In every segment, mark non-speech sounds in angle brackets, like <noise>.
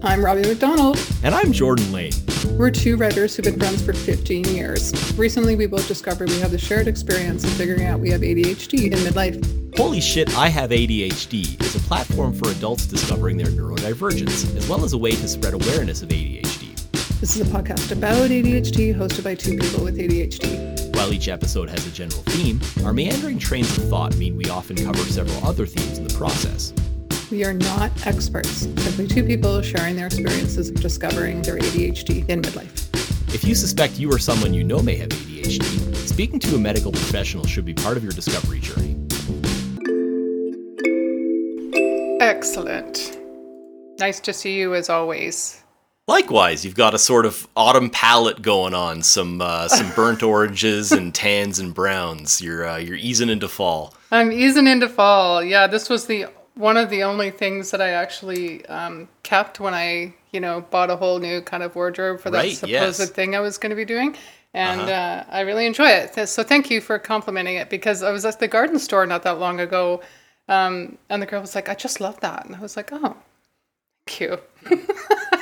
I'm Robbie McDonald. And I'm Jordan Lane. We're two writers who've been friends for 15 years. Recently, we both discovered we have the shared experience of figuring out we have ADHD in midlife. Holy Shit, I Have ADHD is a platform for adults discovering their neurodivergence, as well as a way to spread awareness of ADHD. This is a podcast about ADHD hosted by two people with ADHD. While each episode has a general theme, our meandering trains of thought mean we often cover several other themes in the process. We are not experts, simply two people sharing their experiences of discovering their ADHD in midlife. If you suspect you or someone you know may have ADHD, speaking to a medical professional should be part of your discovery journey. Excellent. Nice to see you as always. Likewise, you've got a sort of autumn palette going on, some uh, some burnt <laughs> oranges and tans and browns. You're uh, you're easing into fall. I'm easing into fall. Yeah, this was the one of the only things that I actually um, kept when I, you know, bought a whole new kind of wardrobe for that Right, supposed yes. thing I was going to be doing. And Uh-huh. uh, I really enjoy it. So thank you for complimenting it because I was at the garden store not that long ago. Um, and the girl was like, I just love that. And I was like, oh, thank you. <laughs>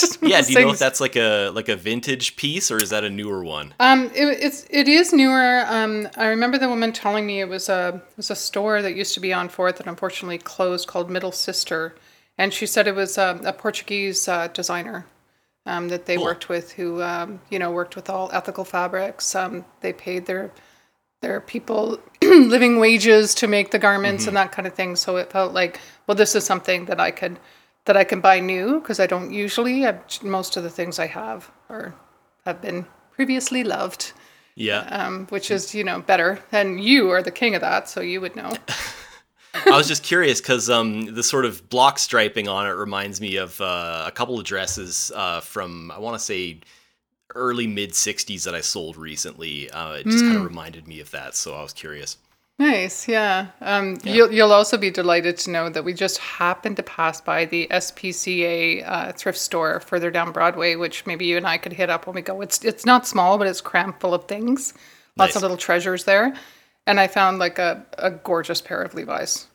just Yeah, do you know if that's like a like a vintage piece or is that a newer one? Um, it, it's it is newer. Um, I remember the woman telling me it was a it was a store that used to be on Fourth that unfortunately closed called Middle Sister, and she said it was um, a Portuguese uh, designer um, that they Cool. worked with who um, you know worked with all ethical fabrics. Um, they paid their their people <clears throat> living wages to make the garments and that kind of thing. So it felt like well, this is something that I could that I can buy new because I don't usually. I, most of the things I have are have been previously loved, Yeah. um, which is you know better. And you are the king of that, so you would know. <laughs> I was just curious because um, the sort of block striping on it reminds me of uh, a couple of dresses uh, from I want to say early mid '60s that I sold recently. Uh, it just Hmm. kind of reminded me of that, so I was curious. Nice, yeah. Um, You'll, you'll also be delighted to know that we just happened to pass by the SPCA uh, thrift store further down Broadway, which maybe you and I could hit up when we go. It's it's not small, but it's crammed full of things, lots Nice. of little treasures there. And I found like a, a gorgeous pair of Levi's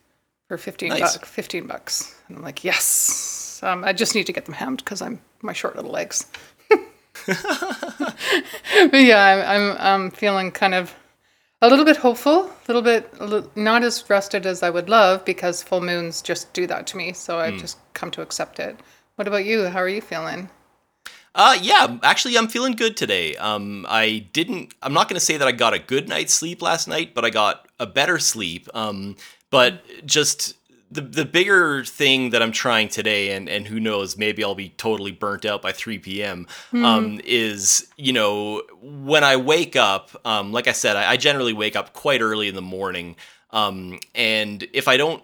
for fifteen Nice. bucks. Fifteen bucks, and I'm like, yes. Um, I just need to get them hemmed because I'm my short little legs. <laughs> but yeah, I'm, I'm I'm feeling kind of a little bit hopeful, a little bit a not as rested as I would love because full moons just do that to me. So I've just come to accept it. What about you? How are you feeling? Uh, yeah, actually, I'm feeling good today. Um, I didn't. I'm not going to say that I got a good night's sleep last night, but I got a better sleep. Um, but just the the bigger thing that I'm trying today, and and who knows, maybe I'll be totally burnt out by 3 p.m. Um, is you know when I wake up. Um, like I said, I, I generally wake up quite early in the morning. Um, and if I don't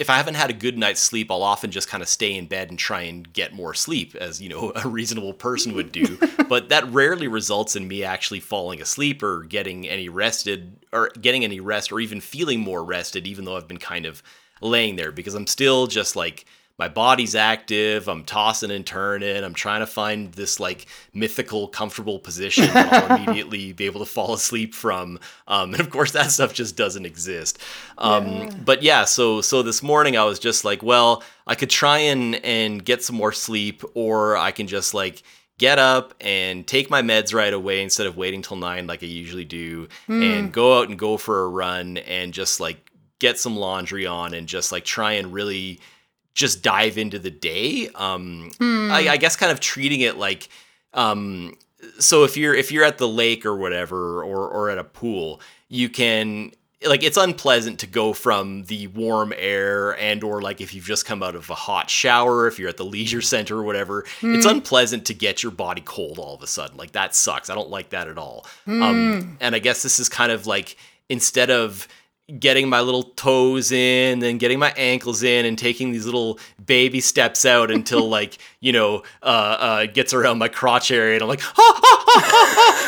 if I haven't had a good night's sleep, I'll often just kind of stay in bed and try and get more sleep, as you know <laughs> a reasonable person would do. <laughs> but that rarely results in me actually falling asleep or getting any rested or getting any rest or even feeling more rested, even though I've been kind of laying there because I'm still just like my body's active. I'm tossing and turning. I'm trying to find this like mythical, comfortable position that I'll <laughs> immediately be able to fall asleep from. Um, and of course, that stuff just doesn't exist. Um, But yeah, so so this morning I was just like, well, I could try and and get some more sleep, or I can just like get up and take my meds right away instead of waiting till nine like I usually do, and go out and go for a run and just like get some laundry on and just like try and really just dive into the day. Um, I, I guess kind of treating it like, um, so if you're if you're at the lake or whatever, or or at a pool, you can like it's unpleasant to go from the warm air and or like if you've just come out of a hot shower if you're at the leisure center or whatever it's unpleasant to get your body cold all of a sudden. Like that sucks. I don't like that at all. Um, and i guess this is kind of like instead of getting my little toes in then getting my ankles in and taking these little baby steps out until <laughs> like you know uh, uh it gets around my crotch area and i'm like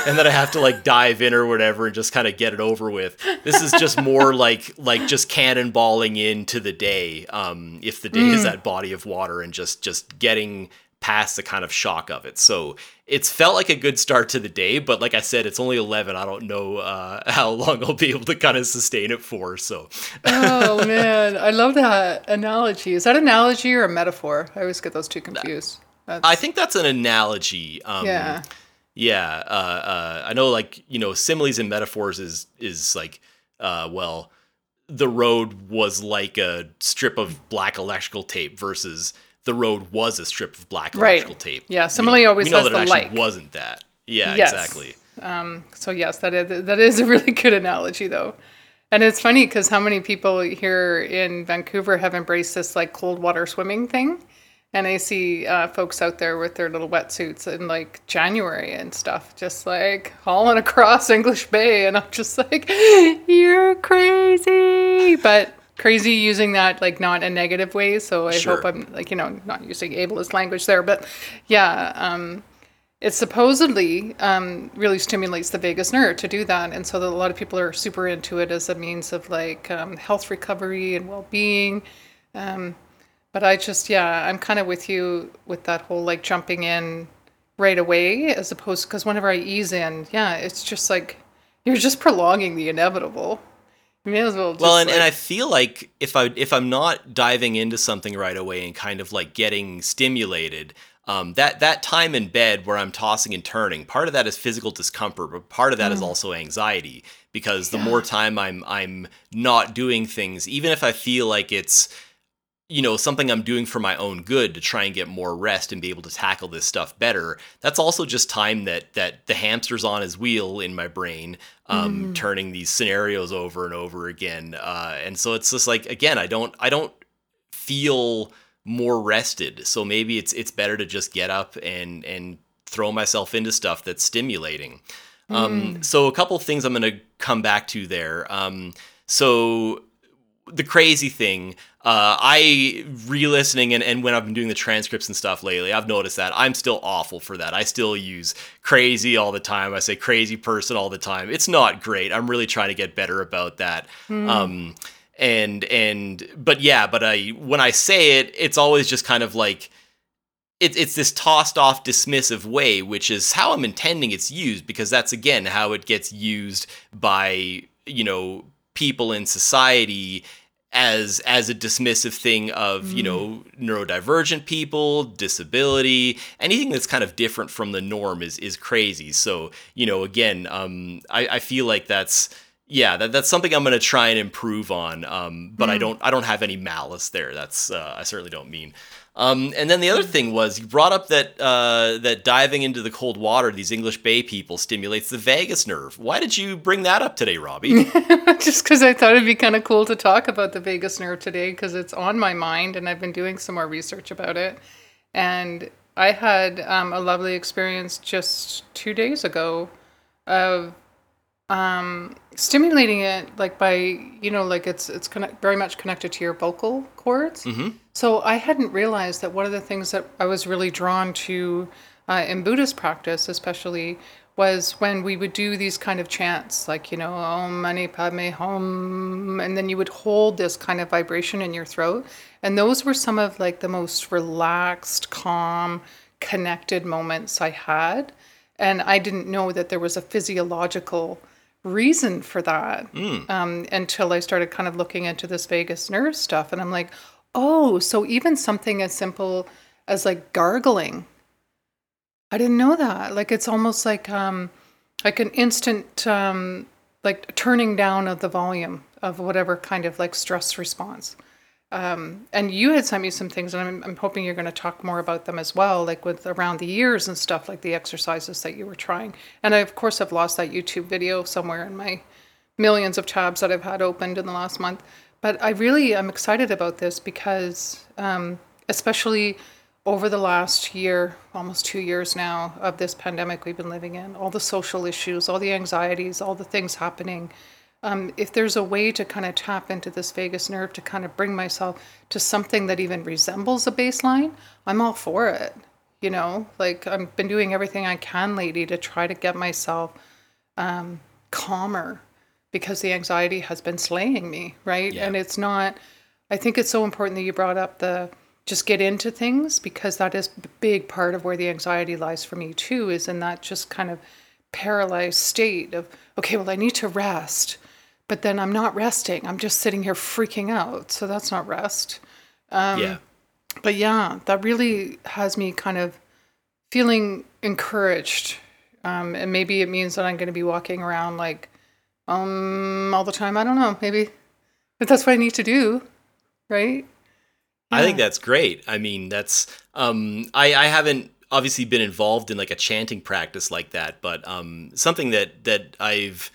and then i have to like dive in or whatever and just kind of get it over with. This is just more <laughs> like like just cannonballing into the day um if the day is that body of water and just just getting past the kind of shock of it. So it's felt like a good start to the day, but like I said, it's only 11. I don't know uh, <laughs> how long I'll be able to kind of sustain it for. So, oh <laughs> man, I love that analogy. Is that analogy or a metaphor? I always get those two confused. That's... I think that's an analogy. Um, yeah. Yeah. Uh, uh, I know, like you know, similes and metaphors is is like, uh, well, the road was like a strip of black electrical tape versus the road was a strip of black electrical right. tape. Yeah, simile always we know that the it actually like. wasn't that. Yeah, yes. exactly. Um, so yes, that is that is a really <laughs> good analogy though, and it's funny because how many people here in Vancouver have embraced this like cold water swimming thing, and I see uh, folks out there with their little wetsuits in like January and stuff, just like hauling <laughs> across English Bay, and I'm just like, you're crazy, but crazy using that like not a negative way. So I Sure. hope I'm like you know not using ableist language there, but yeah, um, it supposedly um, really stimulates the vagus nerve to do that, and so that a lot of people are super into it as a means of like um, health recovery and well being. Um, but I just yeah, I'm kind of with you with that whole like jumping in right away as opposed because whenever I ease in, yeah, it's just like you're just prolonging the inevitable. May as well. Well, and, like, and I feel like if I if I'm not diving into something right away and kind of like getting stimulated, um, that that time in bed where I'm tossing and turning, part of that is physical discomfort, but part of that is also anxiety because the more time I'm I'm not doing things, even if I feel like it's you know something i'm doing for my own good to try and get more rest and be able to tackle this stuff better that's also just time that that the hamster's on his wheel in my brain um, turning these scenarios over and over again uh, and so it's just like again i don't i don't feel more rested. So maybe it's it's better to just get up and and throw myself into stuff that's stimulating. Um, so a couple of things i'm going to come back to there. Um, so the crazy thing uh, i re-listening and, and when i've been doing the transcripts and stuff lately i've noticed that i'm still awful for that. I still use crazy all the time. I say crazy person all the time. It's not great. I'm really trying to get better about that. Um, and and but yeah but i when i say it it's always just kind of like it, it's this tossed off dismissive way which is how i'm intending it's used because that's again how it gets used by you know people in society as as a dismissive thing of you know neurodivergent people disability anything that's kind of different from the norm is is crazy. So you know again um i, I feel like that's yeah that, that's something i'm going to try and improve on um but i don't i don't have any malice there. That's uh, i certainly don't mean um, and then the other thing was you brought up that uh, that diving into the cold water, these English Bay people, stimulates the vagus nerve. Why did you bring that up today, Robbie? <laughs> just because I thought it'd be kind of cool to talk about the vagus nerve today because it's on my mind and I've been doing some more research about it. And I had um, a lovely experience just two days ago of um, stimulating it like by you know like it's it's connect, very much connected to your vocal cords. So I hadn't realized that one of the things that I was really drawn to uh, in Buddhist practice, especially, was when we would do these kind of chants, like you know, Om Mani Padme Hum, and then you would hold this kind of vibration in your throat, and those were some of like the most relaxed, calm, connected moments I had, and I didn't know that there was a physiological reason for that um, until I started kind of looking into this vagus nerve stuff. And I'm like, oh, so even something as simple as like gargling. I didn't know that. Like it's almost like um, like an instant um, like turning down of the volume of whatever kind of like stress response. Um, and you had sent me some things, and I'm, I'm hoping you're going to talk more about them as well, like with around the ears and stuff, like the exercises that you were trying. And I, of course, have lost that YouTube video somewhere in my millions of tabs that I've had opened in the last month. But I really am excited about this because, um, especially over the last year, almost two years now, of this pandemic we've been living in, all the social issues, all the anxieties, all the things happening. Um, if there's a way to kind of tap into this vagus nerve to kind of bring myself to something that even resembles a baseline, I'm all for it. You know, like I've been doing everything I can lately to try to get myself um, calmer because the anxiety has been slaying me, right? Yeah. And it's not, I think it's so important that you brought up the just get into things because that is a big part of where the anxiety lies for me too is in that just kind of paralyzed state of okay well i need to rest but then i'm not resting. I'm just sitting here freaking out. So that's not rest. Um, yeah. but yeah that really has me kind of feeling encouraged. Um, and maybe it means that i'm going to be walking around like um all the time. I don't know maybe. But that's what i need to do right? I think that's great. I mean, that's um, I, I haven't obviously been involved in like a chanting practice like that, but um, something that that I've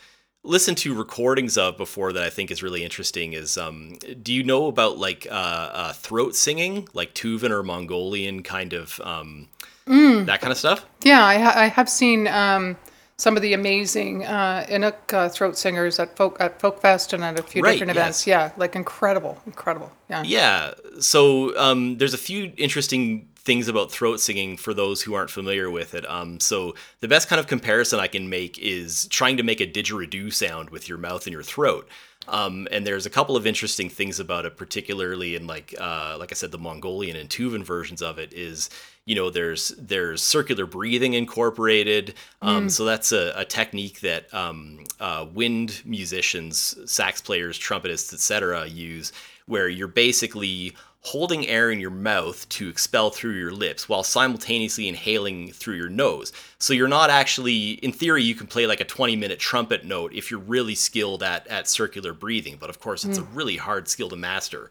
listened to recordings of before that I think is really interesting is um, do you know about like uh, uh, throat singing, like Tuvan or Mongolian kind of um, that kind of stuff? Yeah, I, ha- I have seen um, some of the amazing uh, Inuk uh, throat singers at folk at Folkfest and at a few Right, different events. Yeah, like incredible, incredible. Yeah. Yeah. So um, there's a few interesting things about throat singing for those who aren't familiar with it. Um, so the best kind of comparison I can make is trying to make a didgeridoo sound with your mouth and your throat. Um, and there's a couple of interesting things about it, particularly in like uh, like I said, the Mongolian and Tuvan versions of it is you know there's there's circular breathing incorporated. Um, So that's a, a technique that um, uh, wind musicians, sax players, trumpetists, etc. use, where you're basically holding air in your mouth to expel through your lips while simultaneously inhaling through your nose. So you're not actually, in theory, you can play like a 20 minute trumpet note if you're really skilled at, at circular breathing. But of course, it's a really hard skill to master.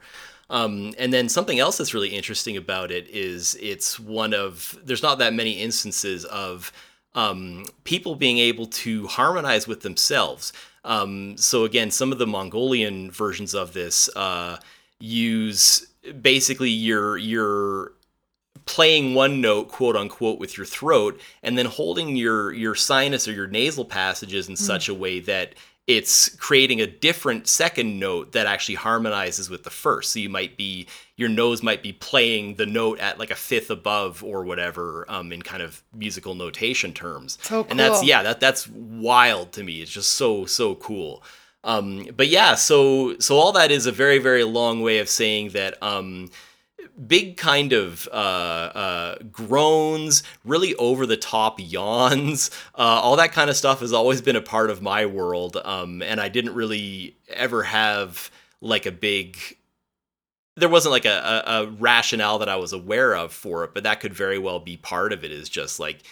Um, and then something else that's really interesting about it is it's one of, there's not that many instances of um, people being able to harmonize with themselves. Um, so again, some of the Mongolian versions of this uh, use basically you're you're playing one note quote unquote with your throat and then holding your your sinus or your nasal passages in such a way that it's creating a different second note that actually harmonizes with the first. So you might be your nose might be playing the note at like a fifth above or whatever um, in kind of musical notation terms. So cool. and that's yeah that that's wild to me. It's just so so cool um, but yeah so so all that is a very very long way of saying that um, big kind of uh, uh, groans, really over the top yawns, <laughs> uh, all that kind of stuff has always been a part of my world. Um, and I didn't really ever have like a big. There wasn't like a, a, a rationale that I was aware of for it, but that could very well be part of it. Is just like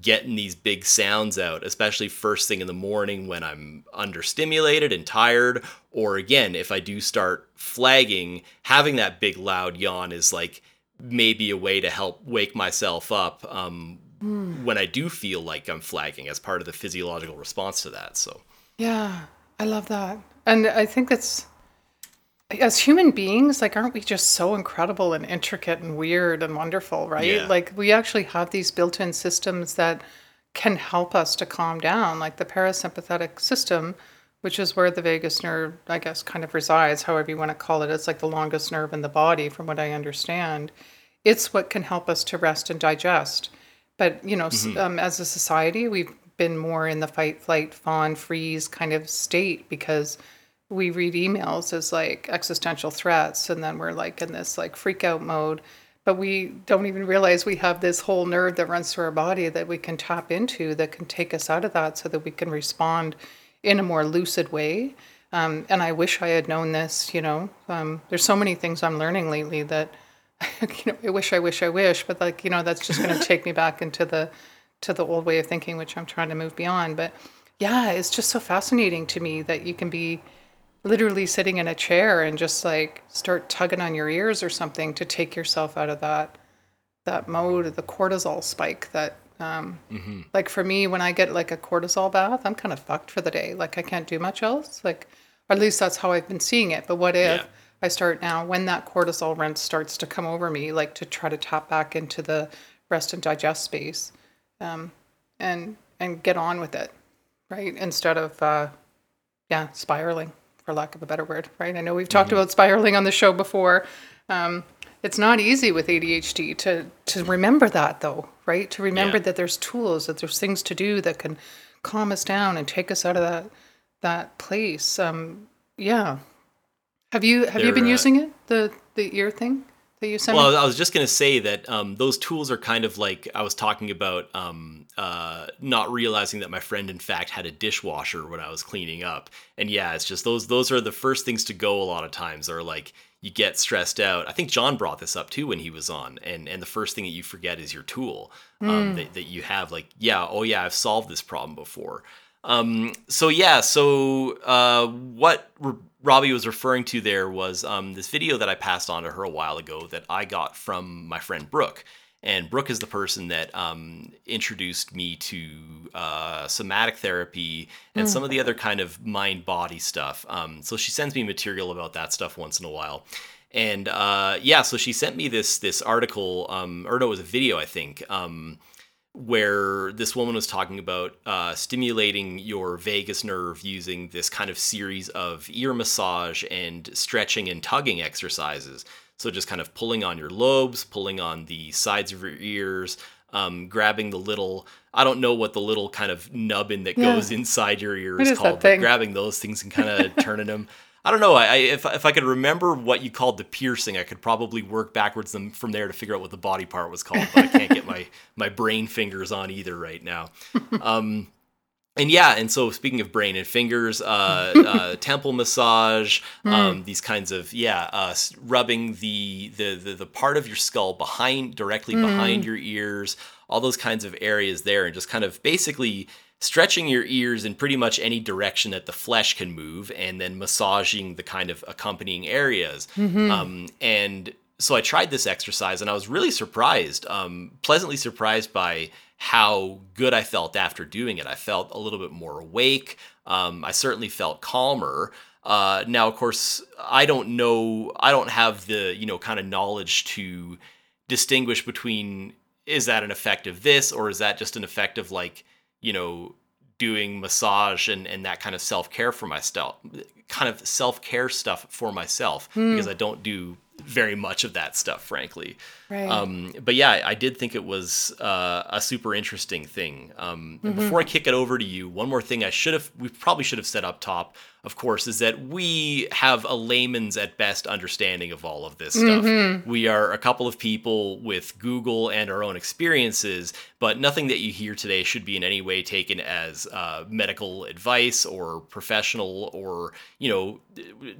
getting these big sounds out, especially first thing in the morning when I'm understimulated and tired. Or again, if I do start flagging, having that big loud yawn is like maybe a way to help wake myself up um, when I do feel like I'm flagging as part of the physiological response to that. So, Yeah, I love that. And I think it's as human beings, like aren't we just so incredible and intricate and weird and wonderful, right? Yeah. Like we actually have these built-in systems that can help us to calm down, like the parasympathetic system, which is where the vagus nerve, I guess, kind of resides, however you want to call it. It's like the longest nerve in the body, from what I understand. It's what can help us to rest and digest. But, you know, s um, as a society, we've been more in the fight, flight, fawn, freeze kind of state because we read emails as like existential threats and then we're like in this like freak out mode. But we don't even realize we have this whole nerve that runs through our body that we can tap into that can take us out of that so that we can respond in a more lucid way. Um, and i wish i had known this you know? Um, there's so many things i'm learning lately that <laughs> you know i wish i wish i wish but like you know that's just going to take me back into the to the old way of thinking which i'm trying to move beyond. But yeah it's just so fascinating to me that you can be literally sitting in a chair and just like start tugging on your ears or something to take yourself out of that that mode of the cortisol spike that um like for me when i get like a cortisol bath i'm kind of fucked for the day. Like i can't do much else. Like or at least that's how i've been seeing it. But what if Yeah. i start now when that cortisol rent starts to come over me like to try to tap back into the rest and digest space um and and get on with it right? Instead of uh yeah, spiraling, for lack of a better word, right? I know we've talked about spiraling on the show before. Um, it's not easy with ADHD to to remember that though, right? To remember Yeah. that there's tools, that there's things to do that can calm us down and take us out of that that place. Um, yeah. Have you have you been uh, using it the the ear thing? That you sent Well, me? I was just gonna say that um, those tools are kind of like I was talking about um, uh, not realizing that my friend in fact had a dishwasher when I was cleaning up, and yeah, it's just those those are the first things to go a lot of times. Are like you get stressed out. I think John brought this up too when he was on, and and the first thing that you forget is your tool um, that, that you have. Like yeah, oh yeah, I've solved this problem before. Um, so yeah, so uh, what R- Robbie was referring to there was um, this video that I passed on to her a while ago that I got from my friend Brooke. And Brooke is the person that um, introduced me to uh, somatic therapy and some of the other kind of mind body stuff. Um, so she sends me material about that stuff once in a while. And uh, yeah, so she sent me this this article, um, or no, it was a video, I think, um, where this woman was talking about uh, stimulating your vagus nerve using this kind of series of ear massage and stretching and tugging exercises. So just kind of pulling on your lobes, pulling on the sides of your ears, um, grabbing the little I don't know what the little kind of nubbin that Yeah. goes inside your ear is is called, but grabbing those things and kind of <laughs> turning them. I don't know. I, if if I could remember what you called the piercing, I could probably work backwards them from there to figure out what the body part was called. But I can't get my <laughs> my brain fingers on either right now. Um, and yeah, and so speaking of brain and fingers, uh, uh, <laughs> temple massage, um, these kinds of yeah, uh, rubbing the, the the the part of your skull behind directly behind your ears, all those kinds of areas there, and just kind of basically stretching your ears in pretty much any direction that the flesh can move, and then massaging the kind of accompanying areas. Um, and so I tried this exercise, and I was really surprised, um, pleasantly surprised by how good I felt after doing it. I felt a little bit more awake. Um, I certainly felt calmer. Uh, now, of course, I don't know. I don't have the you know kind of knowledge to distinguish between is that an effect of this or is that just an effect of like you know doing massage and and that kind of self care for myself, kind of self care stuff for myself because I don't do very much of that stuff, frankly. Right. Um, but yeah, I did think it was uh, a super interesting thing. Um, and Before I kick it over to you, one more thing I should have, we probably should have said up top, of course, is that we have a layman's at best understanding of all of this stuff. We are a couple of people with Google and our own experiences, but nothing that you hear today should be in any way taken as uh, medical advice or professional or, you know,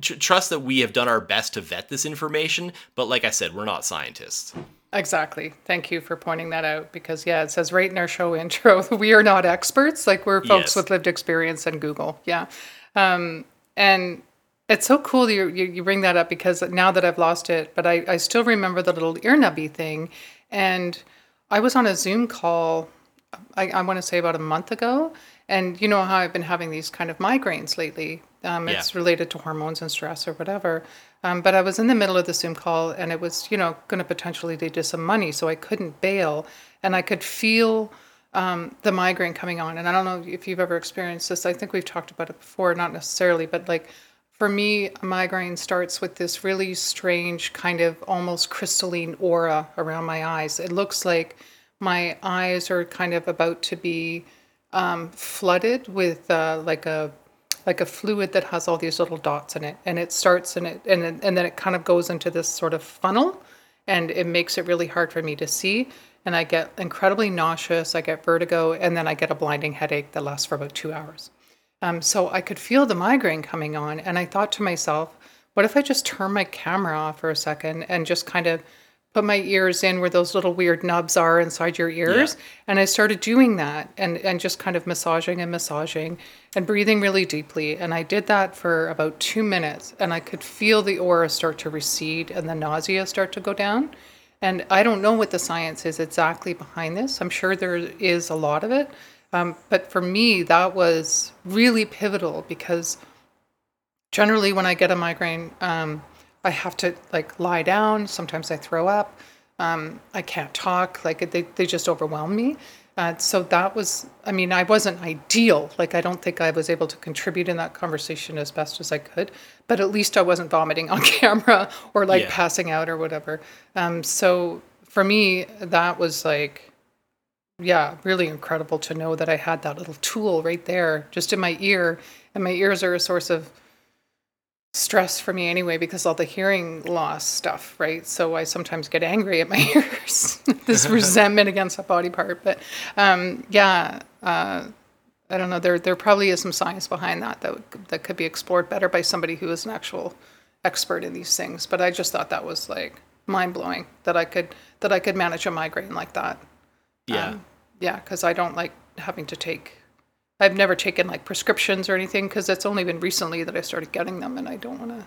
tr- trust that we have done our best to vet this information. But like I said, we're not scientists. Exactly. Thank you for pointing that out because, yeah, it says right in our show <laughs> intro, we are not experts. Like, we're folks Yes. with lived experience and Google. Yeah. Um, and it's so cool you, you, you bring that up because now that I've lost it, but I, I still remember the little ear nubby thing. And I was on a Zoom call, I, I want to say about a month ago. And you know how I've been having these kind of migraines lately. Um, Yeah. It's related to hormones and stress or whatever. Um, but I was in the middle of the Zoom call and it was, you know, going to potentially lead to some money. So I couldn't bail. And I could feel um, the migraine coming on. And I don't know if you've ever experienced this. I think we've talked about it before, not necessarily, but like for me, a migraine starts with this really strange kind of almost crystalline aura around my eyes. It looks like my eyes are kind of about to be um, flooded with uh, like a like a fluid that has all these little dots in it, and it starts and it and and then it kind of goes into this sort of funnel, and it makes it really hard for me to see. And I get incredibly nauseous. I get vertigo, and then I get a blinding headache that lasts for about two hours. Um, so I could feel the migraine coming on, and I thought to myself, what if I just turn my camera off for a second and just kind of put my ears in where those little weird nubs are inside your ears? And I started doing that and, and just kind of massaging and massaging and breathing really deeply. And I did that for about two minutes, and I could feel the aura start to recede and the nausea start to go down. And I don't know what the science is exactly behind this. I'm sure there is a lot of it. Um, but for me, that was really pivotal because generally when I get a migraine, um, I have to like lie down. Sometimes I throw up. Um, I can't talk. Like they, they just overwhelm me. Uh, so that was, I mean, I wasn't ideal. Like I don't think I was able to contribute in that conversation as best as I could, but at least I wasn't vomiting on <laughs> camera or like Yeah. passing out or whatever. Um, so for me, that was like, yeah, really incredible to know that I had that little tool right there just in my ear. And my ears are a source of stress for me anyway because all the hearing loss stuff, right? So I sometimes get angry at my <laughs> ears, this <laughs> resentment against a body part. But um, yeah, uh, I don't know. There there probably is some science behind that that that could be explored better by somebody who is an actual expert in these things. But I just thought that was like mind blowing that I could that I could manage a migraine like that. Yeah. Um, yeah, because I don't like having to take. I've never taken like prescriptions or anything because it's only been recently that I started getting them, and I don't want to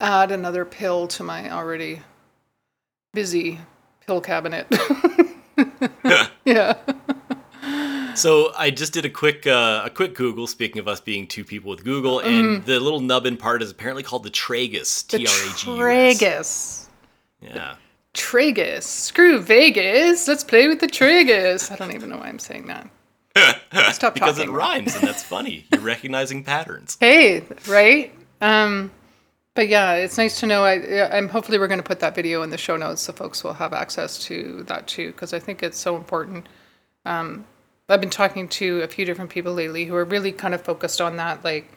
add another pill to my already busy pill cabinet. <laughs> <laughs> yeah. So I just did a quick uh, a quick Google. Speaking of us being two people with Google, and the little nubbin part is apparently called the tragus. T R A G U S. tragus. Yeah. Tragus. Screw Vegas. Let's play with the tragus. I don't even know why I'm saying that. Stop because talking. it rhymes, and that's funny. <laughs> You're recognizing patterns. Hey, right? Um, but yeah, it's nice to know. I, I'm hopefully we're going to put that video in the show notes so folks will have access to that too, because I think it's so important. Um, I've been talking to a few different people lately who are really kind of focused on that, like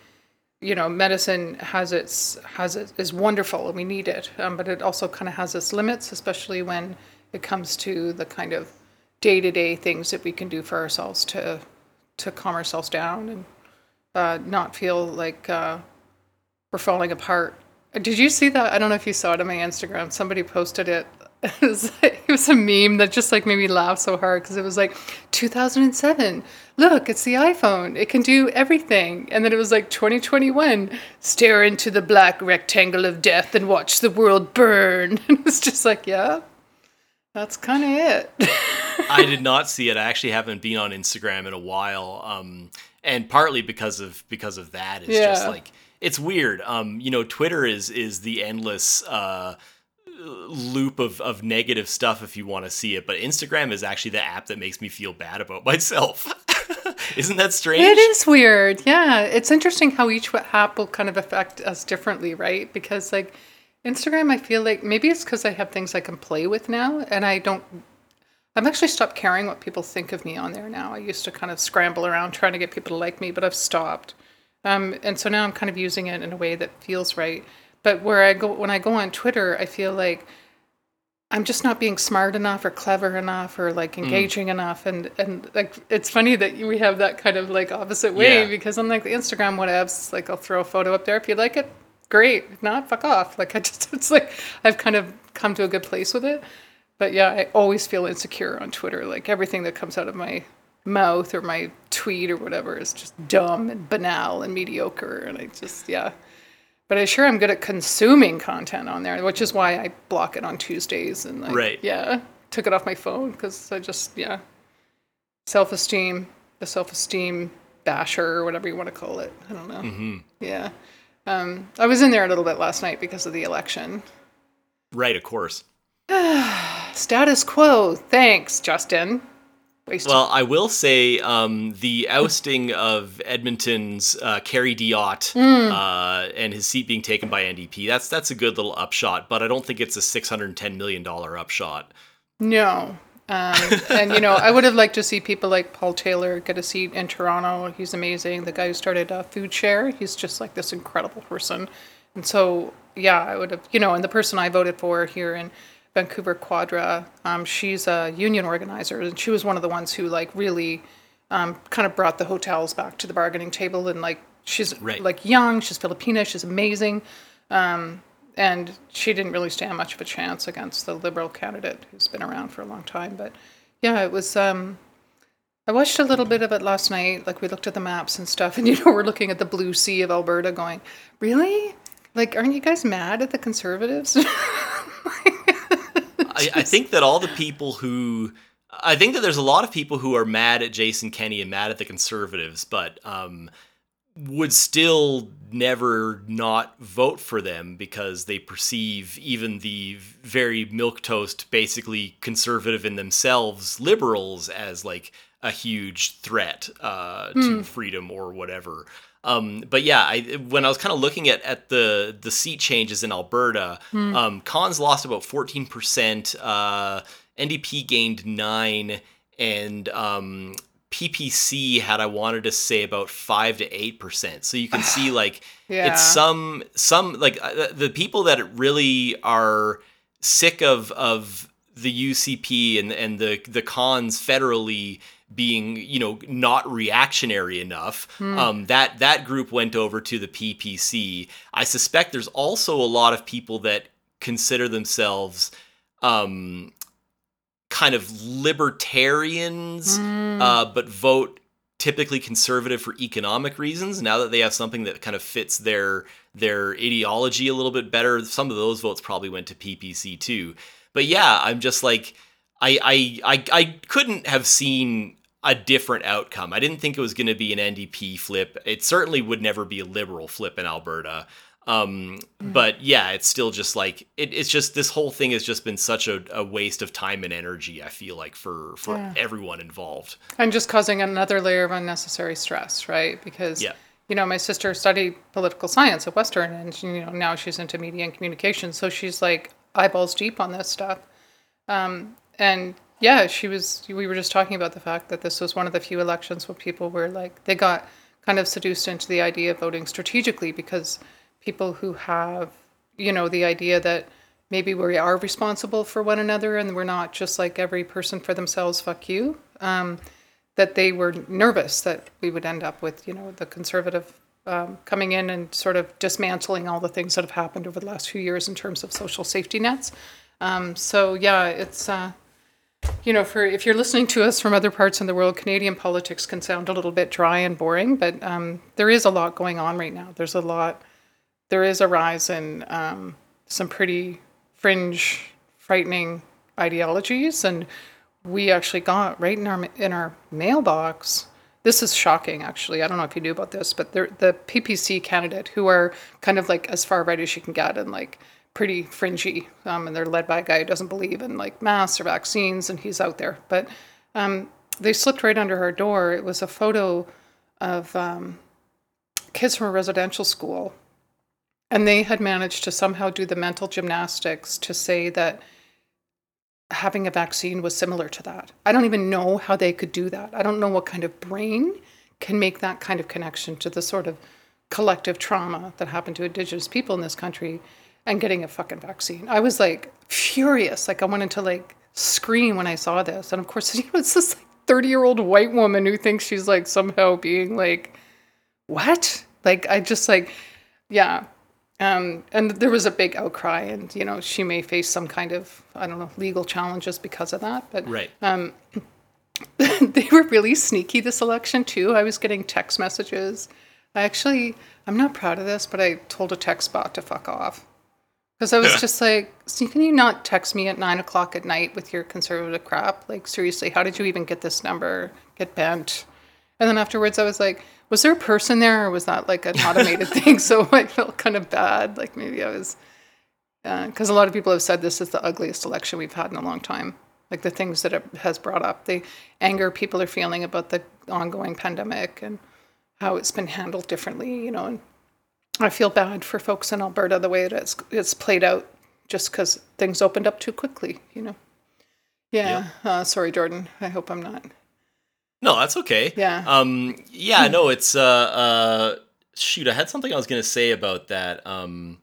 you know, medicine has its has it is wonderful and we need it, um, but it also kind of has its limits, especially when it comes to the kind of day to day things that we can do for ourselves to to calm ourselves down and uh, not feel like uh, we're falling apart. Did you see that? I don't know if you saw it on my Instagram. Somebody posted it. <laughs> It was, it was a meme that just like made me laugh so hard because it was like 2007. Look, it's the iPhone. It can do everything. And then it was like 2021. Stare into the black rectangle of death and watch the world burn. And <laughs> it was just like, yeah, that's kind of it. <laughs> I did not see it. I actually haven't been on Instagram in a while, um, and partly because of because of that. It's just like it's weird. Um, you know, Twitter is is the endless. Uh, loop of, of negative stuff if you want to see it but instagram is actually the app that makes me feel bad about myself <laughs> isn't that strange It is weird. Yeah. It's interesting how each app will kind of affect us differently, right? Because, like, Instagram, I feel like maybe it's because I have things I can play with now and I don't. I've actually stopped caring what people think of me on there now. I used to kind of scramble around trying to get people to like me, but I've stopped. Um, and so now I'm kind of using it in a way that feels right. But where I go, when I go on Twitter, I feel like I'm just not being smart enough or clever enough or like engaging enough and and like it's funny that we have that kind of like opposite way Yeah. because on like the Instagram whatevs like I'll throw a photo up there if you like it great if not fuck off like I just <laughs> it's like I've kind of come to a good place with it but yeah I always feel insecure on Twitter like everything that comes out of my mouth or my tweet or whatever is just dumb and banal and mediocre and I just yeah but I sure am good at consuming content on there, which is why I block it on Tuesdays and like, Right. yeah, took it off my phone because I just yeah, self esteem, the self esteem basher or whatever you want to call it. I don't know. Mm-hmm. Yeah, um, I was in there a little bit last night because of the election. right of course <sighs> <sighs> Status quo. Thanks, Justin. Wasted. Well, I will say um, the ousting of Edmonton's uh, Kerry Diotte Hmm. uh, and his seat being taken by NDP. That's that's a good little upshot, but I don't think it's a six hundred and ten million dollar upshot. No. Um, and you know, I would have liked to see people like Paul Taylor get a seat in Toronto. He's amazing. The guy who started uh, FoodShare, he's just like this incredible person. And so, yeah, I would have, you know, and the person I voted for here in Vancouver Quadra, um, she's a union organizer, and she was one of the ones who like really um, kind of brought the hotels back to the bargaining table. And like, she's Right. like young, she's Filipina, she's amazing. Um, and she didn't really stand much of a chance against the liberal candidate who's been around for a long time. But yeah, it was. Um, I watched a little bit of it last night. Like we looked at the maps and stuff, and <laughs> you know we're looking at the blue sea of Alberta, going, "Really? Like, aren't you guys mad at the Conservatives?" <laughs> I, I think that all the people who I think that there's a lot of people who are mad at Jason Kenney and mad at the conservatives, but um, would still never not vote for them because they perceive even the very milquetoast, basically conservative in themselves liberals as like a huge threat uh, to freedom or whatever. Um, but yeah, I, when I was kind of looking at, at the the seat changes in Alberta, um, Cons lost about fourteen percent. Uh, NDP gained nine, and um, PPC had I wanted to say about five to eight percent. So you can <sighs> see like Yeah. it's some some like uh, the people that really are sick of of the UCP and and the the cons federally being you know not reactionary enough um that that group went over to the PPC i suspect there's also a lot of people that consider themselves um kind of libertarians uh but vote typically conservative for economic reasons. Now that they have something that kind of fits their their ideology a little bit better some of those votes probably went to PPC too. But yeah i'm just like I, I I I couldn't have seen a different outcome. I didn't think it was going to be an NDP flip. It certainly would never be a liberal flip in Alberta. Um, But yeah, it's still just like it, it's just this whole thing has just been such a, a waste of time and energy. I feel like for for Yeah. everyone involved. and just causing another layer of unnecessary stress, right? Because Yeah. you know, my sister studied political science at Western, and she, you know now she's into media and communication, so she's like eyeballs deep on this stuff. Um, and yeah, she was. We were just talking about the fact that this was one of the few elections where people were like they got kind of seduced into the idea of voting strategically because people who have you know the idea that maybe we are responsible for one another and we're not just like every person for themselves fuck you um, that they were nervous that we would end up with you know the conservative um, coming in and sort of dismantling all the things that have happened over the last few years in terms of social safety nets um, so yeah it's uh, you know, for if you're listening to us from other parts in the world, Canadian politics can sound a little bit dry and boring, but um, there is a lot going on right now. There's a lot, there is a rise in um, some pretty fringe, frightening ideologies, and we actually got right in our in our mailbox. This is shocking, actually. I don't know if you knew about this, but the PPC candidate who are kind of like as far right as you can get, and like pretty fringy, um, and they're led by a guy who doesn't believe in like masks or vaccines, and he's out there. But um, they slipped right under our door. It was a photo of um, kids from a residential school, and they had managed to somehow do the mental gymnastics to say that having a vaccine was similar to that. I don't even know how they could do that. I don't know what kind of brain can make that kind of connection to the sort of collective trauma that happened to indigenous people in this country and getting a fucking vaccine. I was like furious. Like I wanted to like scream when I saw this. And of course, you know, it's this like 30 year old white woman who thinks she's like somehow being like, what? Like I just like, yeah. Um, and there was a big outcry, and you know she may face some kind of I don't know legal challenges because of that. But Right. <laughs> they were really sneaky this election too. I was getting text messages. I actually, I'm not proud of this, but I told a text bot to fuck off because I was just like, "See, can you not text me at nine o'clock at night with your conservative crap? Like seriously, how did you even get this number? Get bent?" And then afterwards, I was like, "Was there a person there, or was that like an automated <laughs> thing?" So I felt kind of bad. Like maybe I was, uh, because a lot of people have said this is the ugliest election we've had in a long time. Like the things that it has brought up, the anger people are feeling about the ongoing pandemic and how it's been handled differently, you know. And I feel bad for folks in Alberta the way it is, it's played out just because things opened up too quickly, you know. Yeah. Uh, sorry, Jordan. I hope I'm not. No, that's okay. Yeah. Um. Yeah. No. It's uh. Uh. Shoot, I had something I was gonna say about that. Um.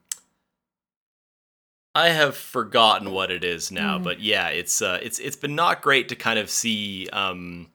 I have forgotten what it is now, but yeah, it's uh, it's it's been not great to kind of see. Um.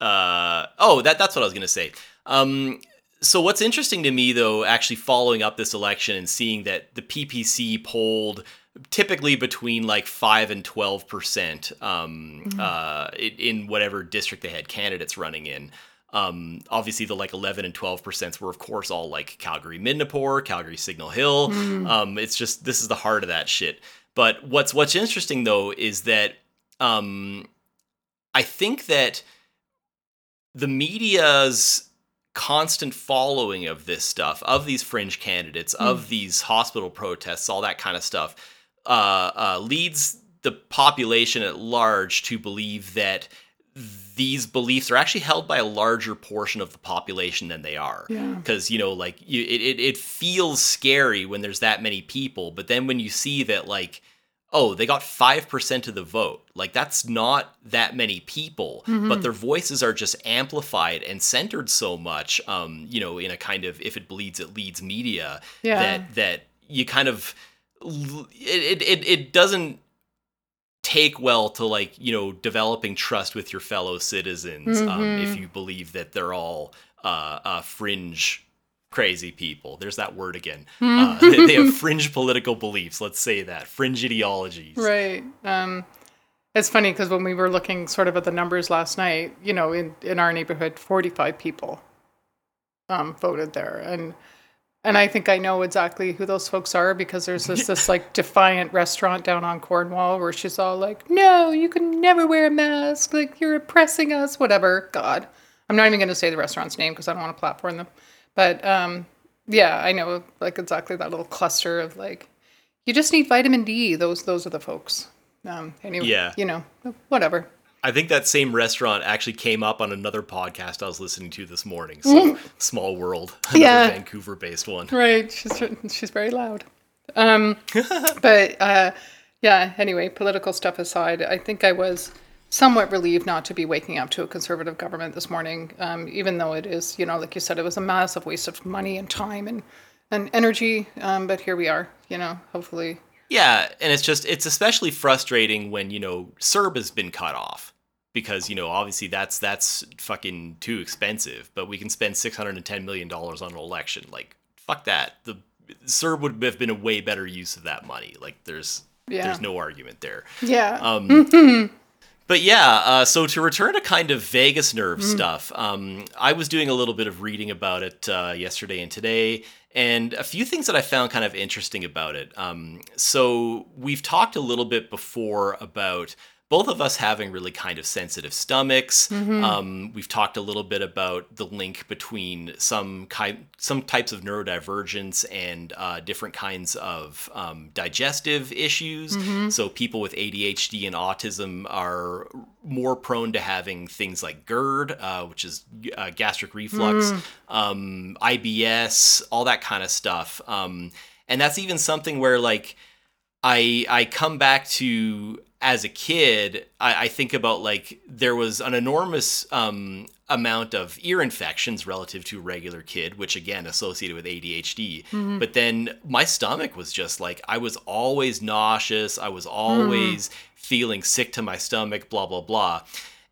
Uh. Oh, that that's what I was gonna say. Um. So what's interesting to me, though, actually following up this election and seeing that the PPC polled typically between like five and twelve percent um, uh, in, whatever district they had candidates running in. Um, obviously, the like eleven and twelve percent were, of course, all like Calgary Midnapore, Calgary Signal Hill. Um, it's just this is the heart of that shit. But what's what's interesting though is that um, I think that the media's constant following of this stuff, of these fringe candidates, of these hospital protests, all that kind of stuff, uh, uh, leads the population at large to believe that these beliefs are actually held by a larger portion of the population than they are. Yeah. Because, you know, like, you, it, it, it feels scary when there's that many people, but then when you see that, like, oh, they got 5% of the vote. Like, that's not that many people, Mm-hmm. but their voices are just amplified and centered so much, um, you know, in a kind of if it bleeds, it leads media Yeah. that, that you kind of, it, it, it, doesn't take well to like, you know, developing trust with your fellow citizens um, Mm-hmm. if you believe that they're all uh, uh, fringe crazy people. There's that word again. <laughs> Uh, they, they have fringe political beliefs. Let's say that fringe ideologies. Right. Um, it's funny because when we were looking sort of at the numbers last night, you know, in, in our neighborhood, 45 people um, voted there. And and I think I know exactly who those folks are because there's this, this like <laughs> defiant restaurant down on Cornwall where she's all like, no, you can never wear a mask. Like, you're oppressing us, whatever. God. I'm not even going to say the restaurant's name because I don't want to platform them. But um, yeah, I know like exactly that little cluster of like, you just need vitamin D. Those those are the folks. Um, anyway, Yeah. you know, whatever. I think that same restaurant actually came up on another podcast I was listening to this morning. <laughs> So small world, <laughs> another Yeah. Vancouver-based one. Right. She's she's very loud. Um, <laughs> but uh, yeah. Anyway, political stuff aside, I think I was somewhat relieved not to be waking up to a conservative government this morning, um, even though it is, you know, like you said, it was a massive waste of money and time and and energy. Um, but here we are. You know, hopefully. Yeah, and it's just it's especially frustrating when you know CERB has been cut off because you know obviously that's that's fucking too expensive. But we can spend six hundred and ten million dollars on an election. Like fuck that. The CERB would have been a way better use of that money. Like there's Yeah. there's no argument there. Yeah. Um, <laughs> but yeah, uh, so to return to kind of vagus nerve stuff, um, I was doing a little bit of reading about it uh, yesterday and today, and a few things that I found kind of interesting about it. Um, so we've talked a little bit before about both of us having really kind of sensitive stomachs. Um, we've talked a little bit about the link between some ki- some types of neurodivergence and uh, different kinds of um, digestive issues. So people with ADHD and autism are more prone to having things like GERD, uh, which is uh, gastric reflux, um, IBS, all that kind of stuff. Um, and that's even something where like I I come back to as a kid, I, I think about like there was an enormous um, amount of ear infections relative to regular kid, which again associated with ADHD. But then my stomach was just like I was always nauseous. I was always feeling sick to my stomach. Blah blah blah.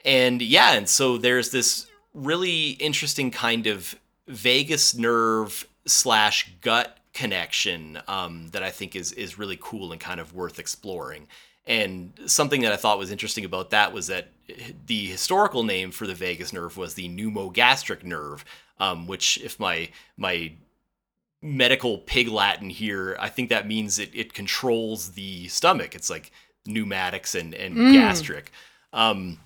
And yeah, and so there's this really interesting kind of vagus nerve slash gut connection um, that I think is is really cool and kind of worth exploring. And something that I thought was interesting about that was that the historical name for the vagus nerve was the pneumogastric nerve, um, which, if my my medical pig Latin here, I think that means it, it controls the stomach. It's like pneumatics and, and gastric. Um,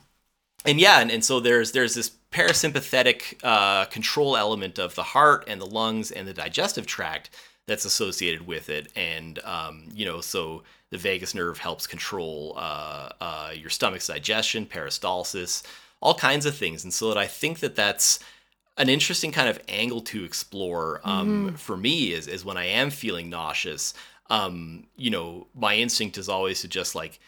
and yeah, and, and so there's there's this parasympathetic uh, control element of the heart and the lungs and the digestive tract that's associated with it, and um, you know, so the vagus nerve helps control uh, uh, your stomach's digestion, peristalsis, all kinds of things, and so that I think that that's an interesting kind of angle to explore um, for me is is when I am feeling nauseous. Um, you know, my instinct is always to just like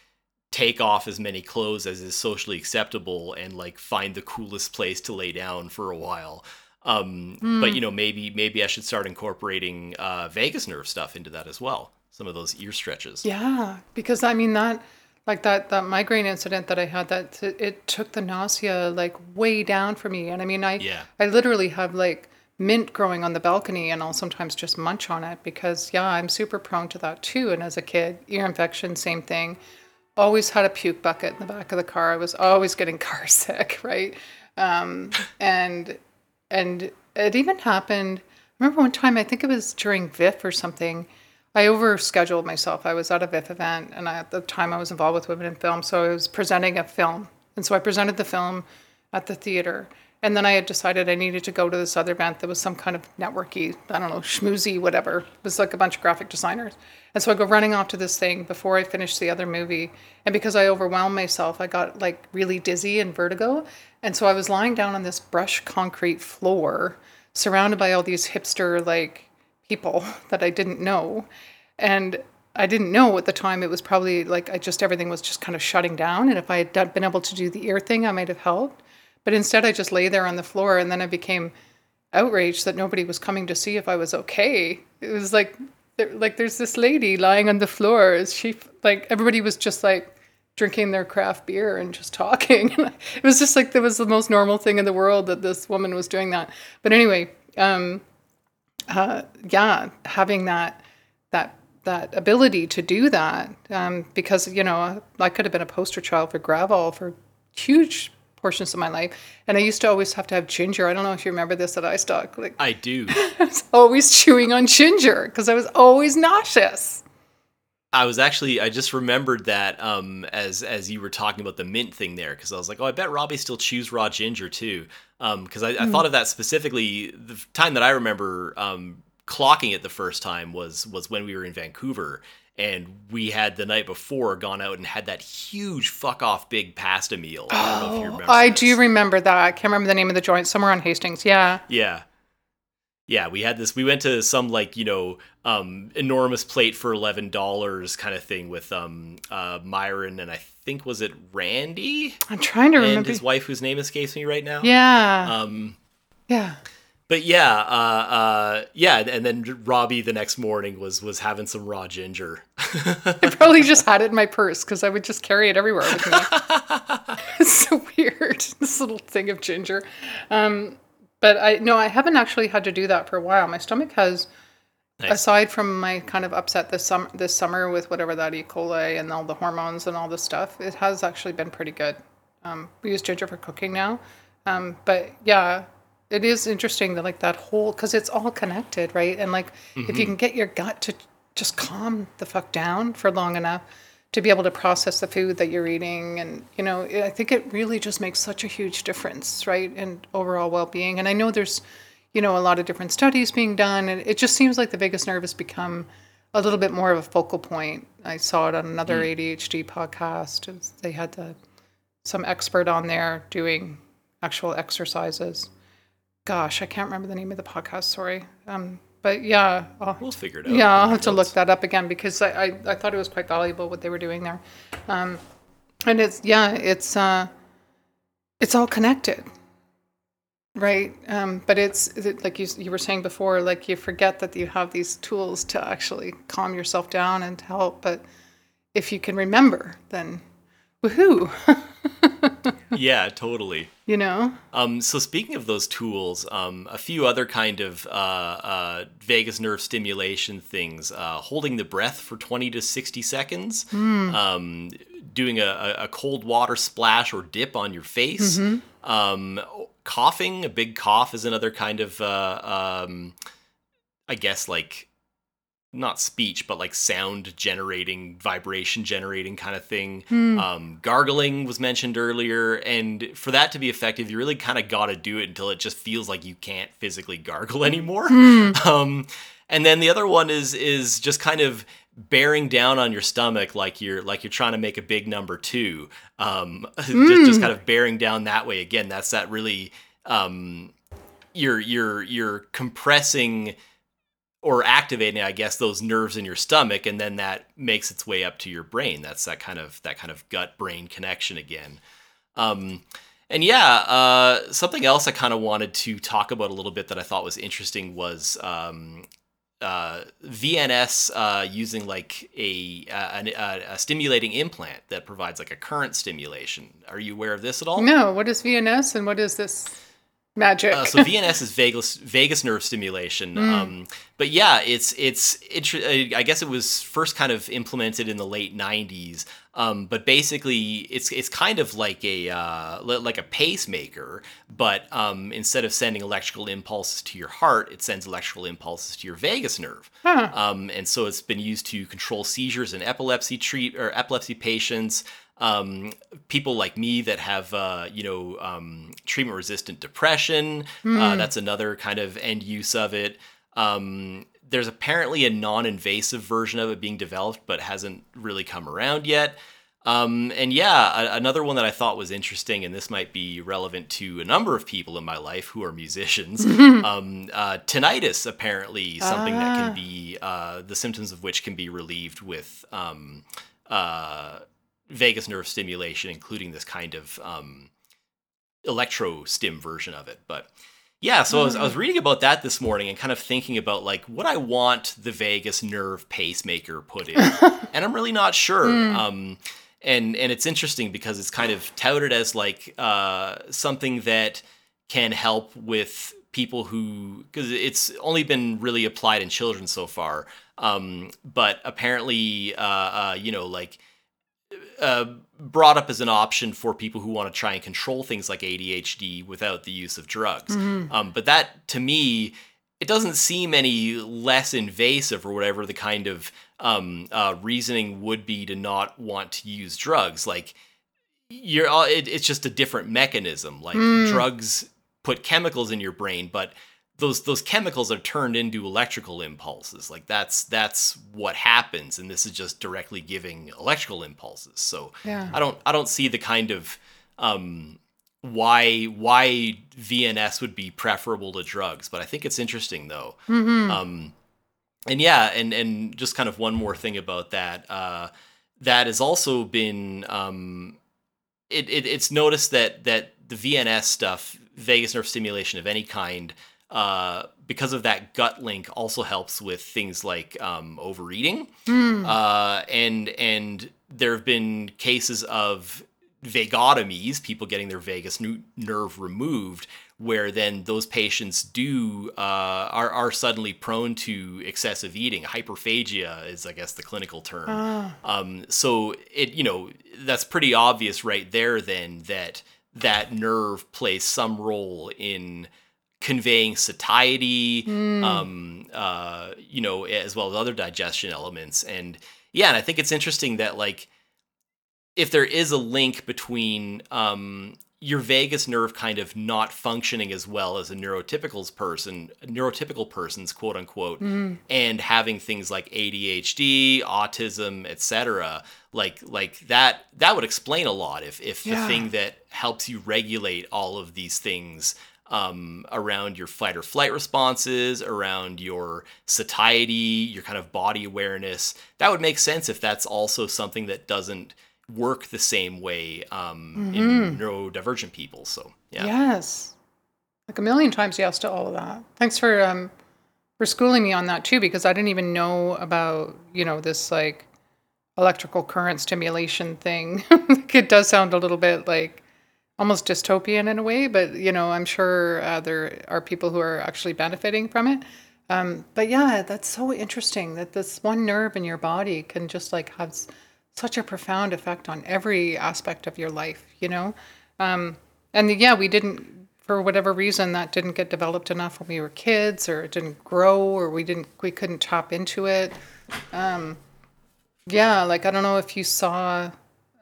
take off as many clothes as is socially acceptable and like find the coolest place to lay down for a while. Um, But you know, maybe maybe I should start incorporating uh, vagus nerve stuff into that as well. Some of those ear stretches. Yeah, because I mean that, like that that migraine incident that I had, that it, it took the nausea like way down for me, and I mean I Yeah. I literally have like mint growing on the balcony, and I'll sometimes just munch on it because yeah, I'm super prone to that too. And as a kid, ear infection, same thing. Always had a puke bucket in the back of the car. I was always getting <laughs> car sick, right? Um, and and it even happened. I remember one time, I think it was during VIFF or something. I overscheduled myself. I was at a VIFF event, and I, at the time I was involved with Women in Film, so I was presenting a film, and so I presented the film at the theater. And then I had decided I needed to go to this other event that was some kind of networky, I don't know, schmoozy, whatever. It was like a bunch of graphic designers. And so I go running off to this thing before I finish the other movie. And because I overwhelmed myself, I got like really dizzy and vertigo. And so I was lying down on this brush concrete floor, surrounded by all these hipster like people <laughs> that I didn't know. And I didn't know at the time. It was probably like I just everything was just kind of shutting down. And if I had been able to do the ear thing, I might have helped. But instead, I just lay there on the floor, and then I became outraged that nobody was coming to see if I was okay. It was like, like there's this lady lying on the floor. Is she like everybody was just like drinking their craft beer and just <laughs> talking. it was just like that was the most normal thing in the world that this woman was doing that. But anyway, um, uh, yeah, having that that that ability to do that um, because you know I could have been a poster child for Gravol for huge portions of my life, and I used to always have to have ginger. I don't know if you remember this at iStock. Like I do. <laughs> I was always chewing on ginger because I was always nauseous. I was actually I just remembered that um, as as you were talking about the mint thing there because I was like, oh, I bet Robbie still chews raw ginger too. Because um, I, I mm. thought of that specifically. The time that I remember um, clocking it the first time was was when we were in Vancouver and we had the night before gone out and had that huge fuck off big pasta meal. I don't know if you <gasps> remember. I this. do remember that. I can't remember the name of the joint. Somewhere on Hastings. Yeah. Yeah yeah, we had this. We went to some like you know um, enormous plate for eleven dollars kind of thing with um, uh, Myron and I think was it Randy. I'm trying to and remember his wife, whose name escapes me right now. Yeah. Um, yeah. But yeah, uh, uh, yeah, and then Robbie the next morning was was having some raw ginger. <laughs> I probably just had it in my purse because I would just carry it everywhere with me. <laughs> it's so weird, <laughs> this little thing of ginger. Um, but I no, I haven't actually had to do that for a while. My stomach has, nice. aside from my kind of upset this summer, this summer with whatever that E. coli and all the hormones and all this stuff, it has actually been pretty good. Um, we use ginger for cooking now, um, but yeah, it is interesting that like that whole because it's all connected, right? And like mm-hmm. if you mm-hmm. can get your gut to just calm the fuck down for long enough to be able to process the food that you're eating and you know i think it really just makes such a huge difference right in overall well-being and i know there's you know a lot of different studies being done and it just seems like the vagus nerve has become a little bit more of a focal point i saw it on another mm. adhd podcast they had the, some expert on there doing actual exercises gosh i can't remember the name of the podcast sorry um, but yeah, I'll, we'll figure it out. Yeah, I'll have to look that up again because I, I, I thought it was quite valuable what they were doing there. Um, and it's yeah, it's uh, it's all connected, right? Um, but it's it, like you you were saying before, like you forget that you have these tools to actually calm yourself down and help. But if you can remember, then woohoo! <laughs> yeah, totally. <laughs> You know. Um, so speaking of those tools, um, a few other kind of uh, uh, vagus nerve stimulation things: uh, holding the breath for twenty to sixty seconds, mm. um, doing a, a, cold water splash or dip on your face, mm-hmm. um, coughing. A big cough is another kind of, uh, um, I guess, like not speech, but like sound generating, vibration generating kind of thing. Hmm. Um, gargling was mentioned earlier, and for that to be effective, you really kind of got to do it until it just feels like you can't physically gargle <laughs> anymore. Hmm. Um, and then the other one is is just kind of bearing down on your stomach like you're like you're trying to make a big number two. Um, mm. <laughs> just just hmm. kind of bearing down that way. Again, that's that really um, you're you're you're compressing or activating i guess those nerves in your stomach and then that makes its way up to your brain that's that kind of that kind of gut brain connection again um, and yeah uh, something else i kind of wanted to talk about a little bit that i thought was interesting was um, uh, VNS uh, using like a, a, a, stimulating implant that provides like a current stimulation. Are you aware of this at all? No. What is VNS and what is this? Magic. uh, so VNS is vagus vagus nerve stimulation. Mm. Um, but yeah, it's it's it, I guess it was first kind of implemented in the late '90s. Um, but basically, it's it's kind of like a uh, like a pacemaker, but um, instead of sending electrical impulses to your heart, it sends electrical impulses to your vagus nerve. Huh. Um, and so it's been used to control seizures in epilepsy treat or epilepsy patients um, people like me that have uh, you know um, treatment resistant depression. Mm. Uh, hmm. that's another kind of end use of it. Um, there's apparently a non invasive version of it being developed, but hasn't really come around yet. Um, and yeah, a- another one that I thought was interesting, and this might be relevant to a number of people in my life who are musicians. <laughs> um, uh, tinnitus, apparently, something that Ah. can be uh, the symptoms of which can be relieved with um, uh, vagus nerve stimulation, including this kind of um, electro stim version of it. But yeah, so I was, I was reading about that this morning and kind of thinking about like what I want the vagus nerve pacemaker put in, <laughs> and I'm really not sure. Um, and and it's interesting because it's kind of touted as like uh, something that can help with people who because it's only been really applied in children so far. Um, but apparently, uh, uh, you know, like uh, brought up as an option for people who want to try and control things like ADHD without the use of drugs. Um, but that, to me, it doesn't seem any less invasive or whatever the kind of um, uh, reasoning would be to not want to use drugs. Like you're, all- it, it's just a different mechanism. Like drugs put chemicals in your brain, but those those chemicals are turned into electrical impulses. Like that's that's what happens, and this is just directly giving electrical impulses. So Yeah. I don't I don't see the kind of um, why why VNS would be preferable to drugs, but I think it's interesting though. Um, and yeah, and and just kind of one more thing about that. Uh, that has also been um, it, it it's noticed that that the VNS stuff, vagus nerve stimulation of any kind, uh, because of that gut link, also helps with things like um, overeating, uh, and and there have been cases of vagotomies, people getting their vagus nerve removed, where then those patients do uh, are are suddenly prone to excessive eating. Hyperphagia is, I guess, the clinical term. Um, so it you know that's pretty obvious right there. Then that that nerve plays some role in conveying satiety, um, uh, you know, as well as other digestion elements. And yeah, and I think it's interesting that like if there is a link between um, your vagus nerve kind of not functioning as well as a neurotypical person, neurotypical person's quote unquote, and having things like ADHD, autism, etc. Like like that that would explain a lot if if the thing that helps you regulate all of these things um, around your fight or flight responses, around your satiety, your kind of body awareness. That would make sense if that's also something that doesn't work the same way um, in neurodivergent people. So yeah. Yes. Like a million times yes to all of that. Thanks for um for schooling me on that too because I didn't even know about, you know, this like electrical current stimulation thing. <laughs> Like, it does sound a little bit like almost dystopian in a way, but you know, I'm sure uh, there are people who are actually benefiting from it. Um, but yeah, that's so interesting that this one nerve in your body can just like have s- such a profound effect on every aspect of your life, you know? Um, and yeah, we didn't, for whatever reason, that didn't get developed enough when we were kids, or it didn't grow, or we didn't, we couldn't tap into it. Um, yeah, like I don't know if you saw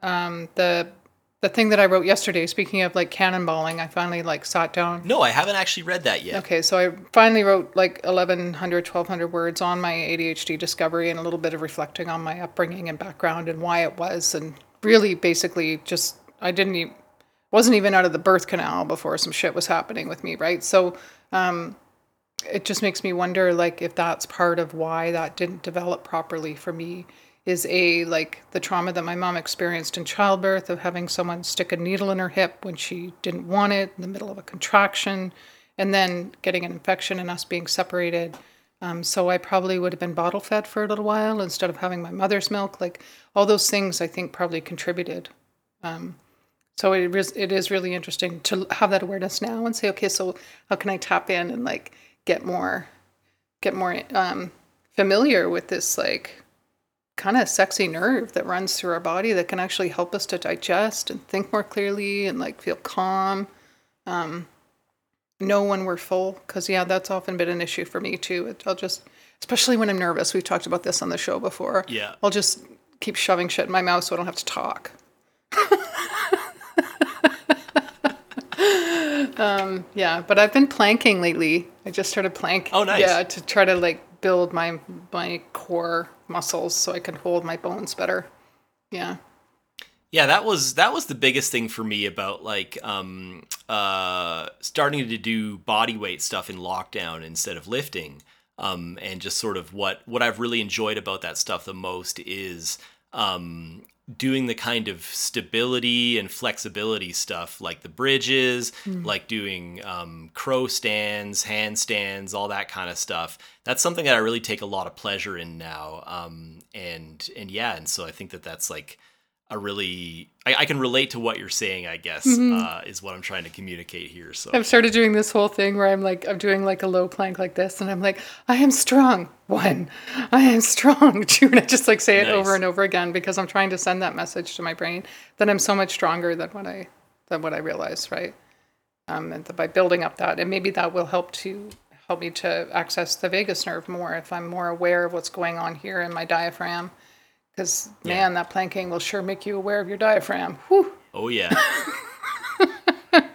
um, the the thing that I wrote yesterday. Speaking of like cannonballing, I finally like sat down. No, I haven't actually read that yet. Okay, so I finally wrote like 1,100, 1,200 words on my ADHD discovery and a little bit of reflecting on my upbringing and background and why it was, and really basically just I didn't even wasn't even out of the birth canal before some shit was happening with me, right? So um, it just makes me wonder like if that's part of why that didn't develop properly for me is a like the trauma that my mom experienced in childbirth of having someone stick a needle in her hip when she didn't want it in the middle of a contraction and then getting an infection and us being separated. Um, so i probably would have been bottle fed for a little while instead of having my mother's milk. Like all those things i think probably contributed. Um, so it is, it is really interesting to have that awareness now and say okay so how can i tap in and like get more get more um, familiar with this like kind of sexy nerve that runs through our body that can actually help us to digest and think more clearly and like feel calm um, know when we're full because yeah that's often been an issue for me too. It, i'll just especially when i'm nervous. We've talked about this on the show before. Yeah. i'll just keep shoving shit in my mouth so i don't have to talk. <laughs> Um, yeah but i've been planking lately. I just started planking Oh, nice. yeah to try to like build my my core muscles so i can hold my bones better. Yeah. Yeah, that was that was the biggest thing for me about like um, uh, starting to do body weight stuff in lockdown instead of lifting, um, and just sort of what what I've really enjoyed about that stuff the most is um, doing the kind of stability and flexibility stuff like the bridges mm. like doing um, crow stands handstands all that kind of stuff that's something that i really take a lot of pleasure in now um, and and yeah and so i think that that's like a really I, I, can relate to what you're saying i guess mm-hmm. uh, is what i'm trying to communicate here so. I've started doing this whole thing where i'm like i'm doing like a low plank like this and i'm like i am strong. One. I am strong <laughs> two and i just like say it nice. over and over again because i'm trying to send that message to my brain that i'm so much stronger than what i than what i realize right? Um, and by building up that and maybe that will help to help me to access the vagus nerve more if i'm more aware of what's going on here in my diaphragm because man, that planking will sure make you aware of your diaphragm. Whew. Oh yeah. <laughs>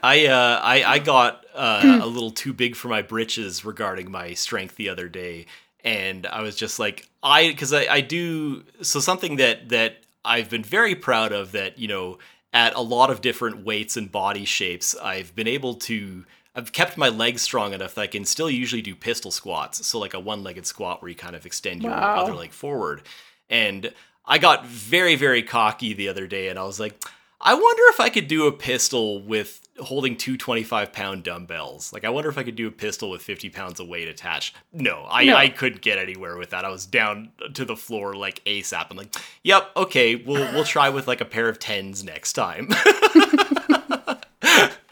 I uh, I I got uh, a little too big for my britches regarding my strength the other day, and I was just like I because I, I do so something that that I've been very proud of that you know at a lot of different weights and body shapes I've been able to I've kept my legs strong enough that I can still usually do pistol squats so like a one-legged squat where you kind of extend your wow. other leg forward and I got very, very cocky the other day and I was like, I wonder if I could do a pistol with holding two 25 pound dumbbells. Like, I wonder if I could do a pistol with 50 pounds of weight attached. No, I, no. I couldn't get anywhere with that. I was down to the floor like ASAP. I'm like, yep, okay, we'll, we'll try with like a pair of tens next time. <laughs>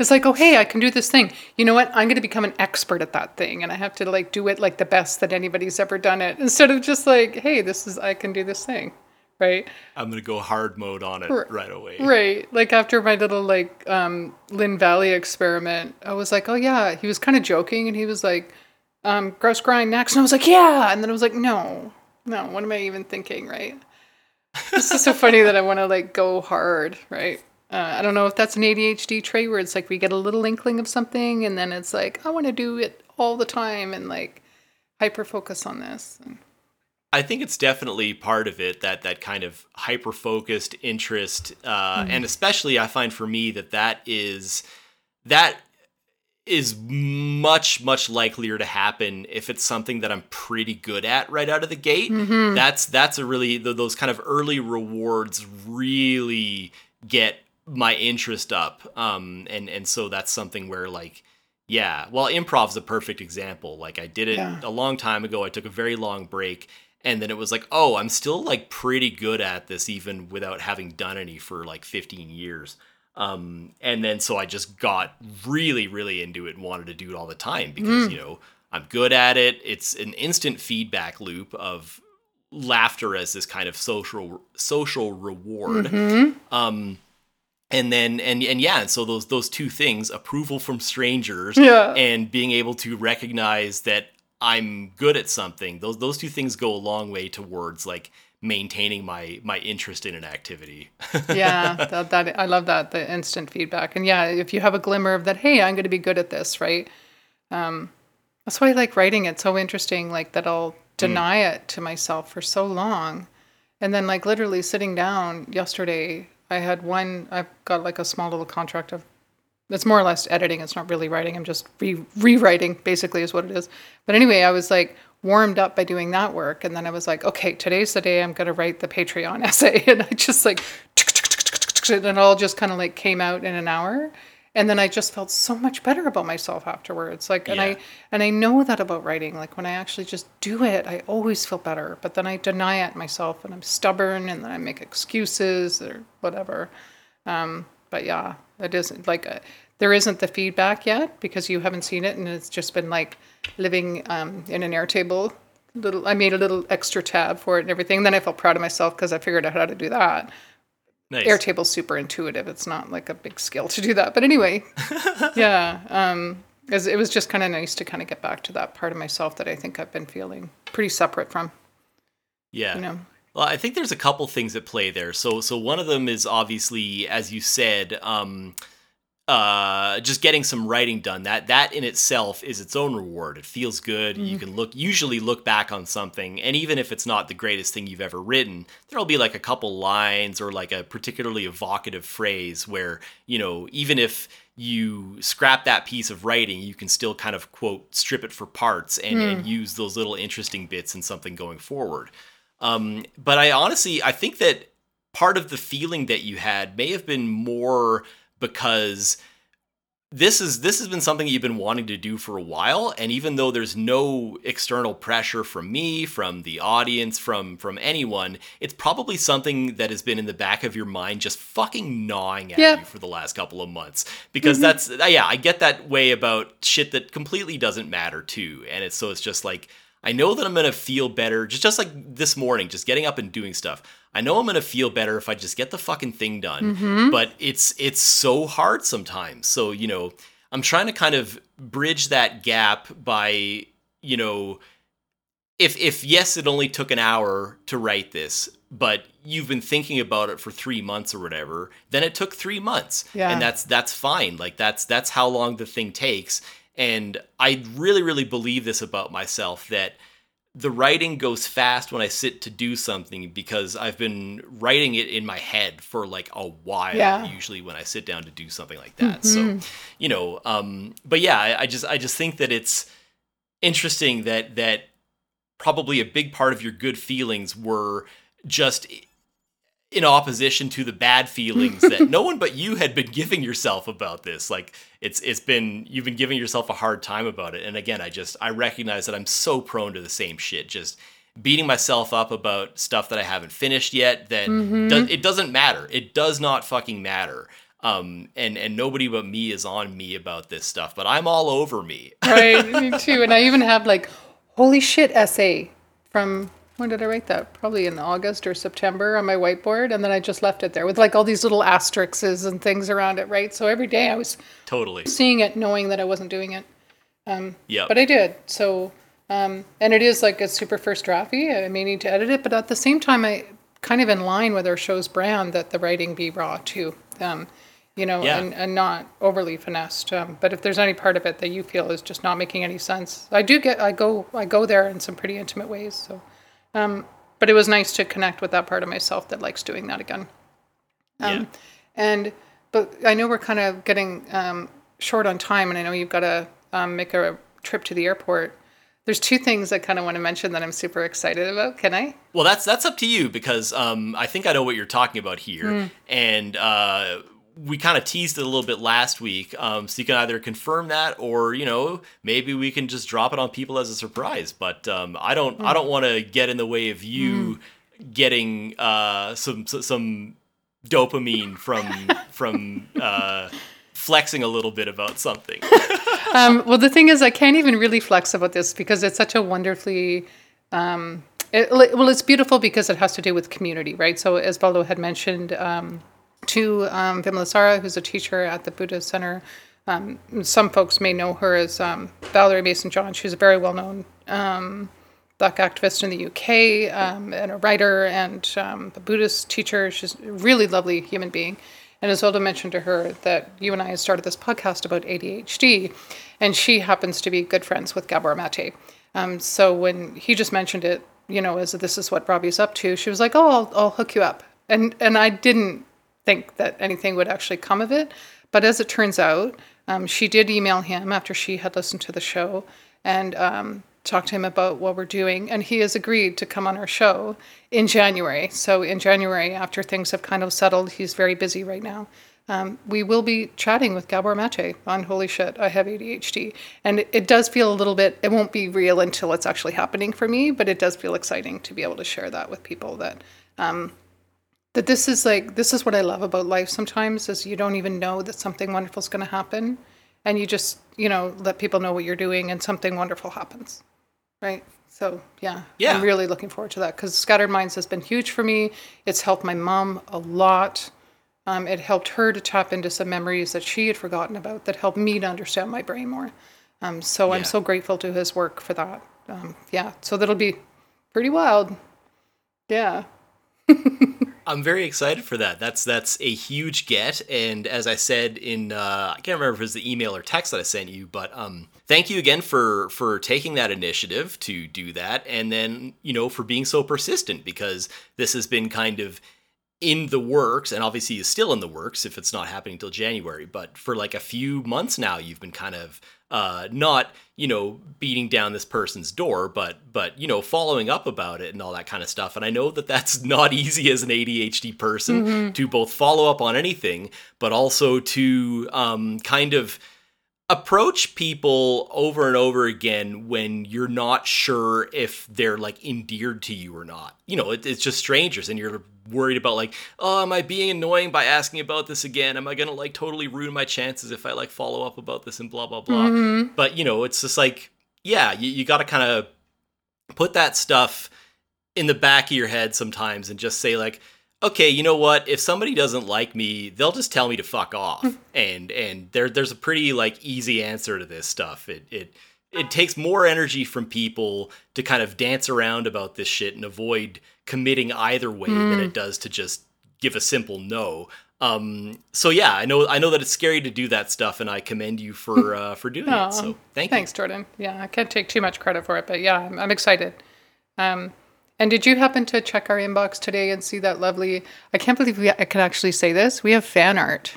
it's like, oh, hey, I can do this thing. You know what? I'm going to become an expert at that thing. And I have to like do it like the best that anybody's ever done it instead of just like, hey, this is, I can do this thing right? I'm gonna go hard mode on it R- right away. Right. Like after my little like um Lynn Valley experiment, I was like, oh yeah. He was kind of joking and he was like, um, Grouse Grind next. And I was like, yeah. And then I was like, no, no, what am I even thinking, right? this is so funny that I want to like go hard, right? Uh, I don't know if that's an ADHD trait where it's like we get a little inkling of something and then it's like, I want to do it all the time and like hyper focus on this. And, I think it's definitely part of it that that kind of hyper focused interest, uh, mm. and especially I find for me that that is that is much much likelier to happen if it's something that I'm pretty good at right out of the gate. Mm-hmm. That's that's a really those kind of early rewards really get my interest up, um, and and so that's something where like. Yeah, well, improv's a perfect example. Like I did it yeah. a long time ago. I took a very long break, and then it was like oh i'm still like pretty good at this even without having done any for like 15 years um, and then so i just got really really into it and wanted to do it all the time because mm. you know i'm good at it it's an instant feedback loop of laughter as this kind of social social reward mm-hmm. um, and then and and yeah and so those those two things approval from strangers yeah. and being able to recognize that I'm good at something. Those those two things go a long way towards like maintaining my my interest in an activity. <laughs> yeah, that, that I love that the instant feedback. And yeah, if you have a glimmer of that, hey, I'm going to be good at this, right? Um, that's why I like writing. It's so interesting, like that I'll deny mm. it to myself for so long, and then like literally sitting down yesterday, I had one. I've got like a small little contract of it's more or less editing. It's not really writing. I'm just re- rewriting, basically, is what it is. But anyway, I was like warmed up by doing that work. And then I was like, okay, today's the day I'm going to write the Patreon <laughs> essay. And I just like, and it all just kind of like came out in an hour. And then I just felt so much better about myself afterwards. Like, and I, and I know that about writing. Like when I actually just do it, I always feel better. But then I deny it myself and I'm stubborn and then I make excuses or whatever. Um, but yeah, it isn't like a, there isn't the feedback yet because you haven't seen it, and it's just been like living um, in an Airtable. Little, I made a little extra tab for it and everything. Then I felt proud of myself because I figured out how to do that. Nice. Airtable's super intuitive. It's not like a big skill to do that. But anyway, <laughs> yeah, um, it was just kind of nice to kind of get back to that part of myself that I think I've been feeling pretty separate from. Yeah. You know. Well, I think there's a couple things at play there. So, so one of them is obviously, as you said, um, uh, just getting some writing done. That that in itself is its own reward. It feels good. Mm-hmm. you can look usually look back on something and even if it's not the greatest thing you've ever written there'll be like a couple lines or like a particularly evocative phrase where you know even if you scrap that piece of writing you can still kind of quote strip it for parts and, and use those little interesting bits in something going forward um, but i honestly i think that part of the feeling that you had may have been more because this is this has been something you've been wanting to do for a while. And even though there's no external pressure from me from the audience from from anyone it's probably something that has been in the back of your mind just fucking gnawing at Yeah. you for the last couple of months. Because that's uh, yeah i get that way about shit that completely doesn't matter too. And it's so it's just like I know that I'm gonna feel better, just just like this morning, just getting up and doing stuff. I know I'm gonna feel better if I just get the fucking thing done. Mm-hmm. But it's it's so hard sometimes. So you know, I'm trying to kind of bridge that gap by you know, if if yes, it only took an hour to write this, but you've been thinking about it for three months or whatever, then it took three months, Yeah. and that's that's fine. Like that's that's how long the thing takes. And I really, really believe this about myself that the writing goes fast when I sit to do something because I've been writing it in my head for like a while. Yeah. Usually when I sit down to do something like that. So, you know, um, but yeah, I, I just I just think that it's interesting that that probably a big part of your good feelings were just in opposition to the bad feelings that <laughs> no one but you had been giving yourself about this. Like it's it's been you've been giving yourself a hard time about it. And again i just i recognize that i'm so prone to the same shit. Just beating myself up about stuff that i haven't finished yet that does, it doesn't matter. It does not fucking matter. Um and and nobody but me is on me about this stuff but i'm all over me. Right me <laughs> too. And i even have like holy shit essay from when did i write that? Probably in august or september on my whiteboard and then i just left it there with like all these little asterisks and things around it right? So every day i was totally. seeing it knowing that i wasn't doing it. Yeah but i did. So um, and it is like a super first drafty. I may need to edit it but at the same time i kind of in line with our show's brand that the writing be raw too um, you know Yeah. and, and not overly finessed um, but if there's any part of it that you feel is just not making any sense i do get i go i go there in some pretty intimate ways so um, but it was nice to connect with that part of myself that likes doing that again yeah and but I know we're kind of getting um, short on time, and I know you've got to um, make a trip to the airport. There's two things I kind of want to mention that I'm super excited about. Can I? Well, that's that's up to you because um, I think I know what you're talking about here, and uh, we kind of teased it a little bit last week. Um, so you can either confirm that, or you know, maybe we can just drop it on people as a surprise. But um, I don't I don't want to get in the way of you getting uh, some some dopamine from <laughs> from uh, flexing a little bit about something. <laughs> Um, well, the thing is, I can't even really flex about this because it's such a wonderfully. Um, it, well, it's beautiful because it has to do with community, right? So, as Baldo had mentioned, um, to um, Vimalasara, who's a teacher at the Buddha Center. Um, some folks may know her as um, Valerie Mason John. She's a very well known um, black activist in the UK um, and a writer and um, a Buddhist teacher. She's a really lovely human being. And Isolde mentioned to her that you and I started this podcast about ADHD, and she happens to be good friends with Gabor Mate. Um, so when he just mentioned it, you know, as this is what Robbie's up to, she was like, "Oh, I'll, I'll hook you up," and and I didn't think that anything would actually come of it. But as it turns out, um, she did email him after she had listened to the show and um, talk to him about what we're doing. And he has agreed to come on our show in January. So, in January, after things have kind of settled, he's very busy right now. Um, we will be chatting with Gabor Mate on Holy Shit, I Have ADHD. And it, it does feel a little bit, it won't be real until it's actually happening for me, but it does feel exciting to be able to share that with people that that this is like this is what I love about life sometimes is you don't even know that something wonderful is going to happen and you just you know let people know what you're doing and something wonderful happens right? So yeah, Yeah. I'm really looking forward to that because Scattered Minds has been huge for me. It's helped my mom a lot. Um, it helped her to tap into some memories that she had forgotten about that helped me to understand my brain more. Um, so I'm so grateful to his work for that. Um, yeah so that'll be pretty wild. Yeah <laughs> I'm very excited for that. That's that's a huge get, and as I said in uh, I can't remember if it was the email or text that I sent you, but um, thank you again for for taking that initiative to do that, and then you know for being so persistent because this has been kind of in the works, and obviously is still in the works if it's not happening until January. But for like a few months now, you've been kind of uh, not you know beating down this person's door but but you know following up about it and all that kind of stuff and i know that that's <laughs> not easy as an adhd person mm-hmm. to both follow up on anything but also to um, kind of approach people over and over again when you're not sure if they're like endeared to you or not. You know, it, it's just strangers and you're worried about like, oh, am I being annoying by asking about this again? Am I going to like totally ruin my chances if I like follow up about this and blah, blah, blah. Mm-hmm. But, you know, it's just like, yeah, you, you got to kind of put that stuff in the back of your head sometimes and just say like, okay, you know what? If somebody doesn't like me, they'll just tell me to fuck off. <laughs> and and there there's a pretty like easy answer to this stuff. It it it takes more energy from people to kind of dance around about this shit and avoid committing either way mm. than it does to just give a simple no. Um, so yeah, I know I know that it's scary to do that stuff, and I commend you for <laughs> uh, for doing oh, it. So thank thanks, you. Thanks, Jordan. Yeah, I can't take too much credit for it, but yeah, I'm, I'm excited. Um, and did you happen to check our inbox today and see that lovely? I can't believe we, I can actually say this. We have fan art.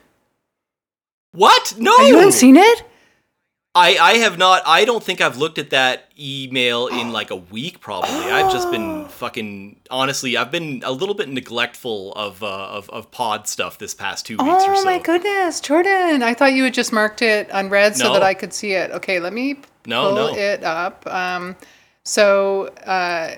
What? No. You haven't seen it? I, I have not. I don't think I've looked at that email in like a week. Probably. I've just been <gasps> fucking. Honestly, I've been a little bit neglectful of uh, of of pod stuff this past two weeks oh, or so. Oh my goodness, Jordan! I thought you had just marked it unread so no. that I could see it. Okay, let me no, pull no. it up. Um, so. Uh,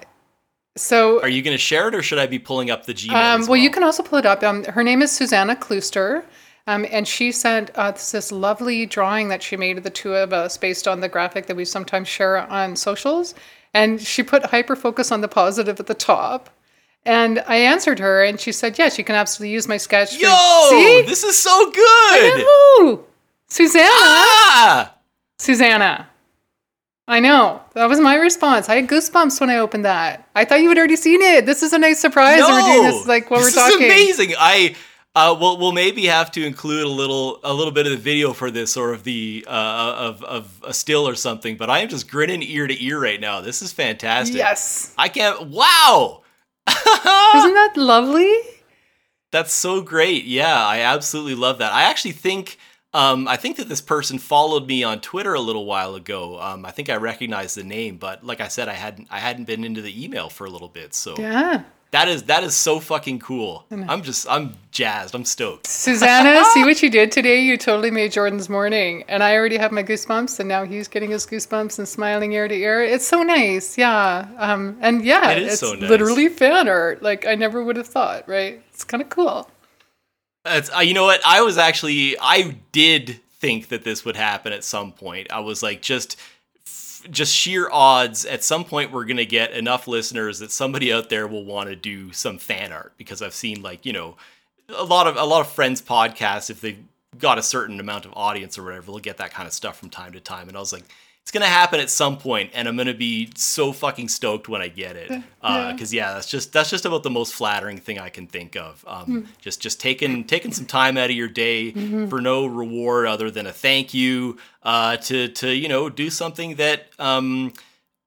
so, are you going to share it, or should I be pulling up the Gmail? Um, well, well, you can also pull it up. Um, her name is Susanna Kluster, um, and she sent us this lovely drawing that she made of the two of us based on the graphic that we sometimes share on socials. And she put hyper focus on the positive at the top. And I answered her, and she said, "Yes, you can absolutely use my sketch." Yo, See? this is so good. Susanna. Ah! Susanna. I know. That was my response. I had goosebumps when I opened that. I thought you had already seen it. This is a nice surprise. No, we're doing this like this we're talking. This is amazing. I uh, we'll, we'll maybe have to include a little a little bit of the video for this or of the uh, of of a still or something. But I am just grinning ear to ear right now. This is fantastic. Yes. I can't. Wow. <laughs> Isn't that lovely? That's so great. Yeah, I absolutely love that. I actually think um, I think that this person followed me on Twitter a little while ago. Um, I think I recognized the name, but like I said, I hadn't I hadn't been into the email for a little bit. So yeah, that is that is so fucking cool. I'm just I'm jazzed. I'm stoked. Susanna, <laughs> see what you did today? You totally made Jordan's morning, and I already have my goosebumps, and now he's getting his goosebumps and smiling ear to ear. It's so nice, yeah. Um, and yeah, it is it's so nice. literally fan art. Like I never would have thought. Right? It's kind of cool. Uh, you know what? I was actually I did think that this would happen at some point. I was like just just sheer odds at some point we're going to get enough listeners that somebody out there will want to do some fan art because I've seen like, you know, a lot of a lot of friends podcasts if they've got a certain amount of audience or whatever, they'll get that kind of stuff from time to time and I was like it's gonna happen at some point, and I'm gonna be so fucking stoked when I get it. Because uh, yeah. yeah. that's just that's just about the most flattering thing I can think of. Um, mm. Just just taking taking some time out of your day mm-hmm. for no reward other than a thank you uh, to to you know do something that um,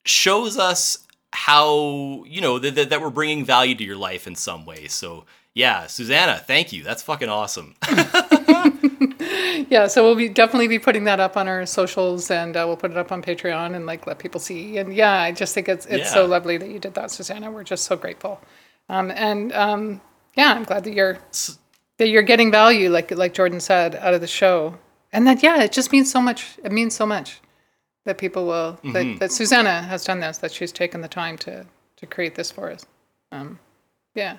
shows us how you know that that we're bringing value to your life in some way. So yeah, Susanna, thank you. That's fucking awesome. <laughs> <laughs> <laughs> yeah, so we'll be definitely be putting that up on our socials, and uh, we'll put it up on Patreon and like let people see. And yeah, I just think it's it's yeah. so lovely that you did that, Susanna. We're just so grateful. Um, and um, yeah, I'm glad that you're that you're getting value, like like Jordan said, out of the show. And that yeah, it just means so much. It means so much that people will mm-hmm. that, that Susanna has done this, that she's taken the time to to create this for us. Um, yeah,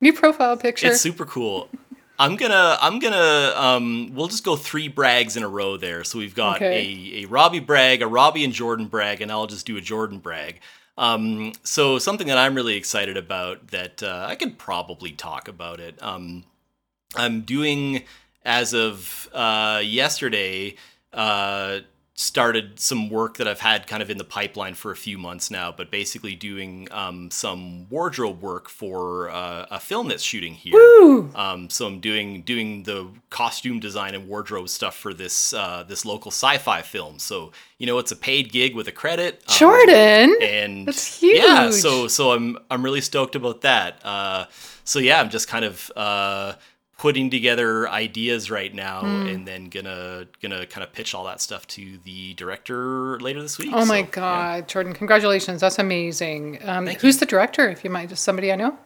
new profile picture. It's super cool. I'm gonna I'm gonna um we'll just go three brags in a row there. So we've got okay. a, a Robbie brag, a Robbie and Jordan brag, and I'll just do a Jordan brag. Um, so something that I'm really excited about that uh, I could probably talk about it. Um, I'm doing as of uh, yesterday. Uh, started some work that I've had kind of in the pipeline for a few months now, but basically doing um, some wardrobe work for uh, a film that's shooting here. Um, so I'm doing doing the costume design and wardrobe stuff for this uh, this local sci-fi film. So you know, it's a paid gig with a credit. um, Jordan. and That's Yeah, huge. so so I'm I'm really stoked about that. Uh, so yeah, I'm just kind of uh, putting together ideas right now, Hmm. and then gonna gonna kind of pitch all that stuff to the director later this week. Oh my So, yeah. God, Jordan! Congratulations, that's amazing. Um, who's the director? If you might, just somebody I know.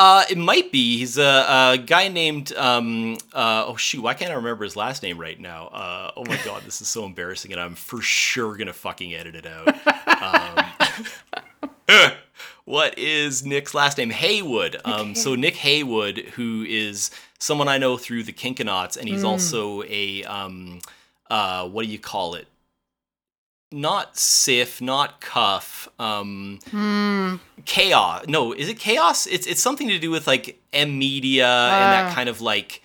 Uh, it might be. He's a, a guy named um uh oh shoot, why can't I remember his last name right now? Uh oh my <laughs> god, this is so embarrassing, and I'm for sure gonna fucking edit it out. Um, <laughs> <laughs> what is Nick's last name? Haywood. Um, so Nick Haywood, who is someone I know through the Kinkanauts, and he's also a um uh what do you call it? Not Sif, not Cuff. Um, Hmm. chaos no is it chaos it's it's something to do with like m media and Ah. that kind of like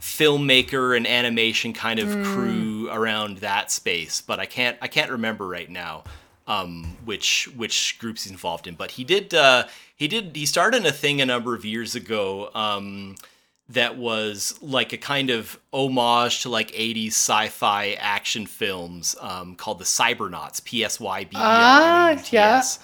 filmmaker and animation kind of crew around that space but i can't i can't remember right now um which which groups he's involved in but he did uh he did he started a thing a number of years ago um that was like a kind of homage to like 80s sci-fi action films um, called the Psybernauts, P S Y B E R Ah, N A U T S.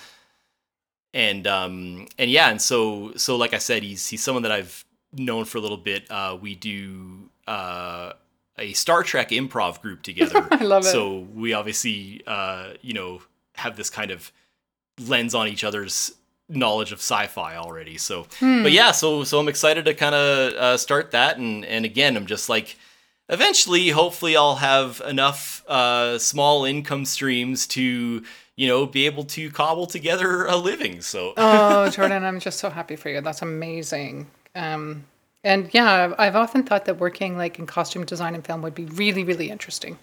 And um and yeah, and so so like I said, he's he's someone that I've known for a little bit. Uh, we do uh, a Star Trek improv group <laughs> together. I love it. So we obviously uh, you know have this kind of lens on each other's knowledge of sci-fi already. So, Hmm. but yeah, so so I'm excited to kind of uh, start that, and and again, I'm just like, eventually, hopefully, I'll have enough uh, small income streams to you know be able to cobble together a living. So. oh, <laughs> Jordan, I'm just so happy for you. That's amazing. Um, and yeah, I've, often thought that working like in costume design and film would be really, really interesting,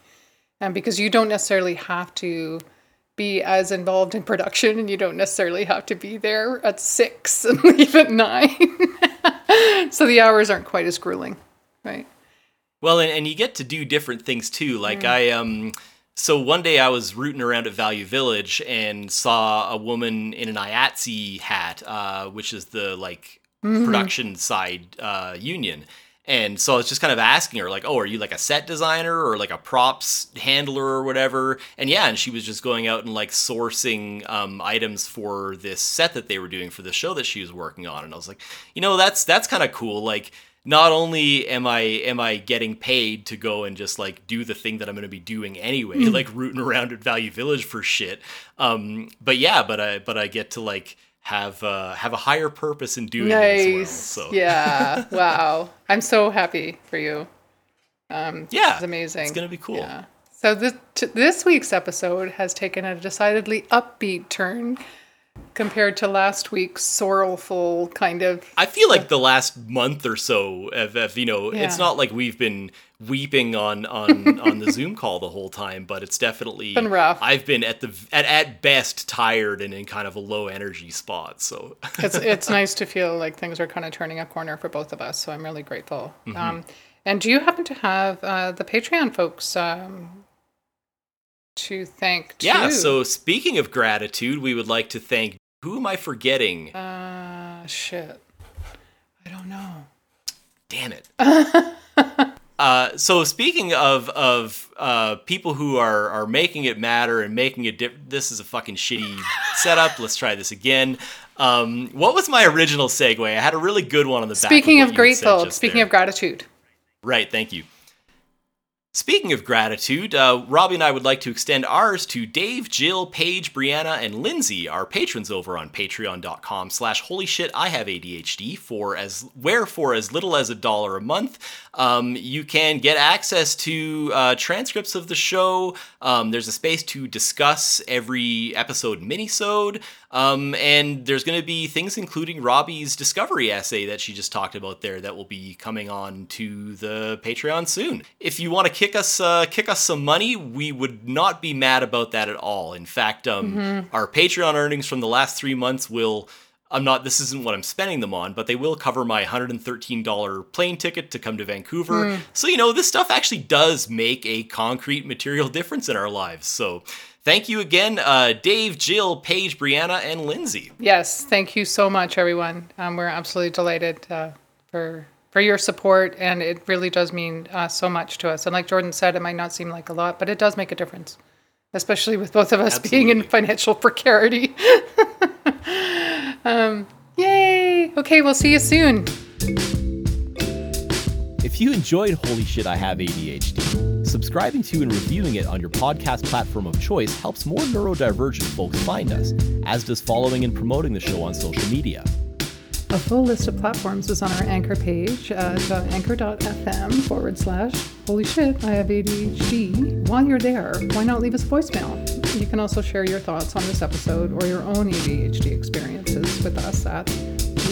um, because you don't necessarily have to be as involved in production, and you don't necessarily have to be there at six <laughs> and leave at nine. <laughs> so the hours aren't quite as grueling, right? Well, and, and you get to do different things too. Like I um so one day I was rooting around at Value Village and saw a woman in an IATSE hat, uh, which is the like production side uh, union. And so I was just kind of asking her, like, oh, are you like a set designer or like a props handler or whatever? And yeah, and she was just going out and like sourcing um, items for this set that they were doing for the show that she was working on. And I was like, you know, that's that's kind of cool. Like, not only am I am I getting paid to go and just like do the thing that I'm going to be doing anyway, <laughs> like rooting around at Value Village for shit. Um, but yeah, but I but I get to like have uh, have a higher purpose in doing it as well. Nice. So <laughs> Yeah. wow. I'm so happy for you. Um, yeah, it's amazing. It's gonna be cool. Yeah. So this t- this week's episode has taken a decidedly upbeat turn compared to last week's sorrowful kind of. I feel like the last month or so of, of you know, Yeah. it's not like we've been weeping on on <laughs> on the Zoom call the whole time, but it's definitely Been rough. I've been at the at, at best tired and in kind of a low energy spot. So <laughs> It's it's nice to feel like things are kind of turning a corner for both of us. So I'm really grateful. Mm-hmm. Um, and do you happen to have uh, the Patreon folks um, to thank? Too? yeah. So speaking of gratitude, we would like to thank. Who am I forgetting? Uh, shit. I don't know. Damn it. <laughs> Uh, so speaking of of uh, people who are are making it matter and making it dip- this is a fucking shitty setup. Let's try this again. Um, what was my original segue? I had a really good one on the back. Speaking what of you had said grateful, speaking of gratitude. Right, thank you. Speaking of gratitude, uh, Robbie and I would like to extend ours to Dave, Jill, Paige, Brianna, and Lindsay, our patrons over on patreon.com slash holy shit I have ADHD for as where for as little as a dollar a month. Um, you can get access to uh, transcripts of the show. Um, there's a space to discuss every episode minisode. Um, and there's going to be things including Robbie's discovery essay that she just talked about there that will be coming on to the Patreon soon. If you want to kick us uh, kick us some money, we would not be mad about that at all. In fact, um, our Patreon earnings from the last three months will I'm not. This isn't what I'm spending them on, but they will cover my $113 plane ticket to come to Vancouver. So you know, this stuff actually does make a concrete material <laughs> difference in our lives. So. Thank you again, uh, Dave, Jill, Paige, Brianna, and Lindsay. Yes, thank you so much, everyone. Um, we're absolutely delighted uh, for for your support, and it really does mean uh, so much to us. And like Jordan said, it might not seem like a lot, but it does make a difference, especially with both of us being in financial <laughs> precarity. <laughs> um, yay! Okay, we'll see you soon. If you enjoyed Holy Shit, I Have ADHD, subscribing to and reviewing it on your podcast platform of choice helps more neurodivergent folks find us, as does following and promoting the show on social media. A full list of platforms is on our anchor page at uh, anchor.fm forward slash holy shit, I have ADHD. While you're there, why not leave us a voicemail? You can also share your thoughts on this episode or your own ADHD experiences with us at,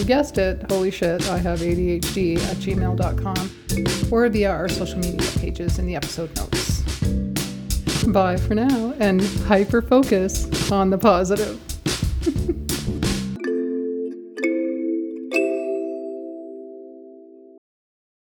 you guessed it, holy shit, I have ADHD at gmail.com or via our social media pages in the episode notes. Bye for now and hyper focus on the positive. <laughs>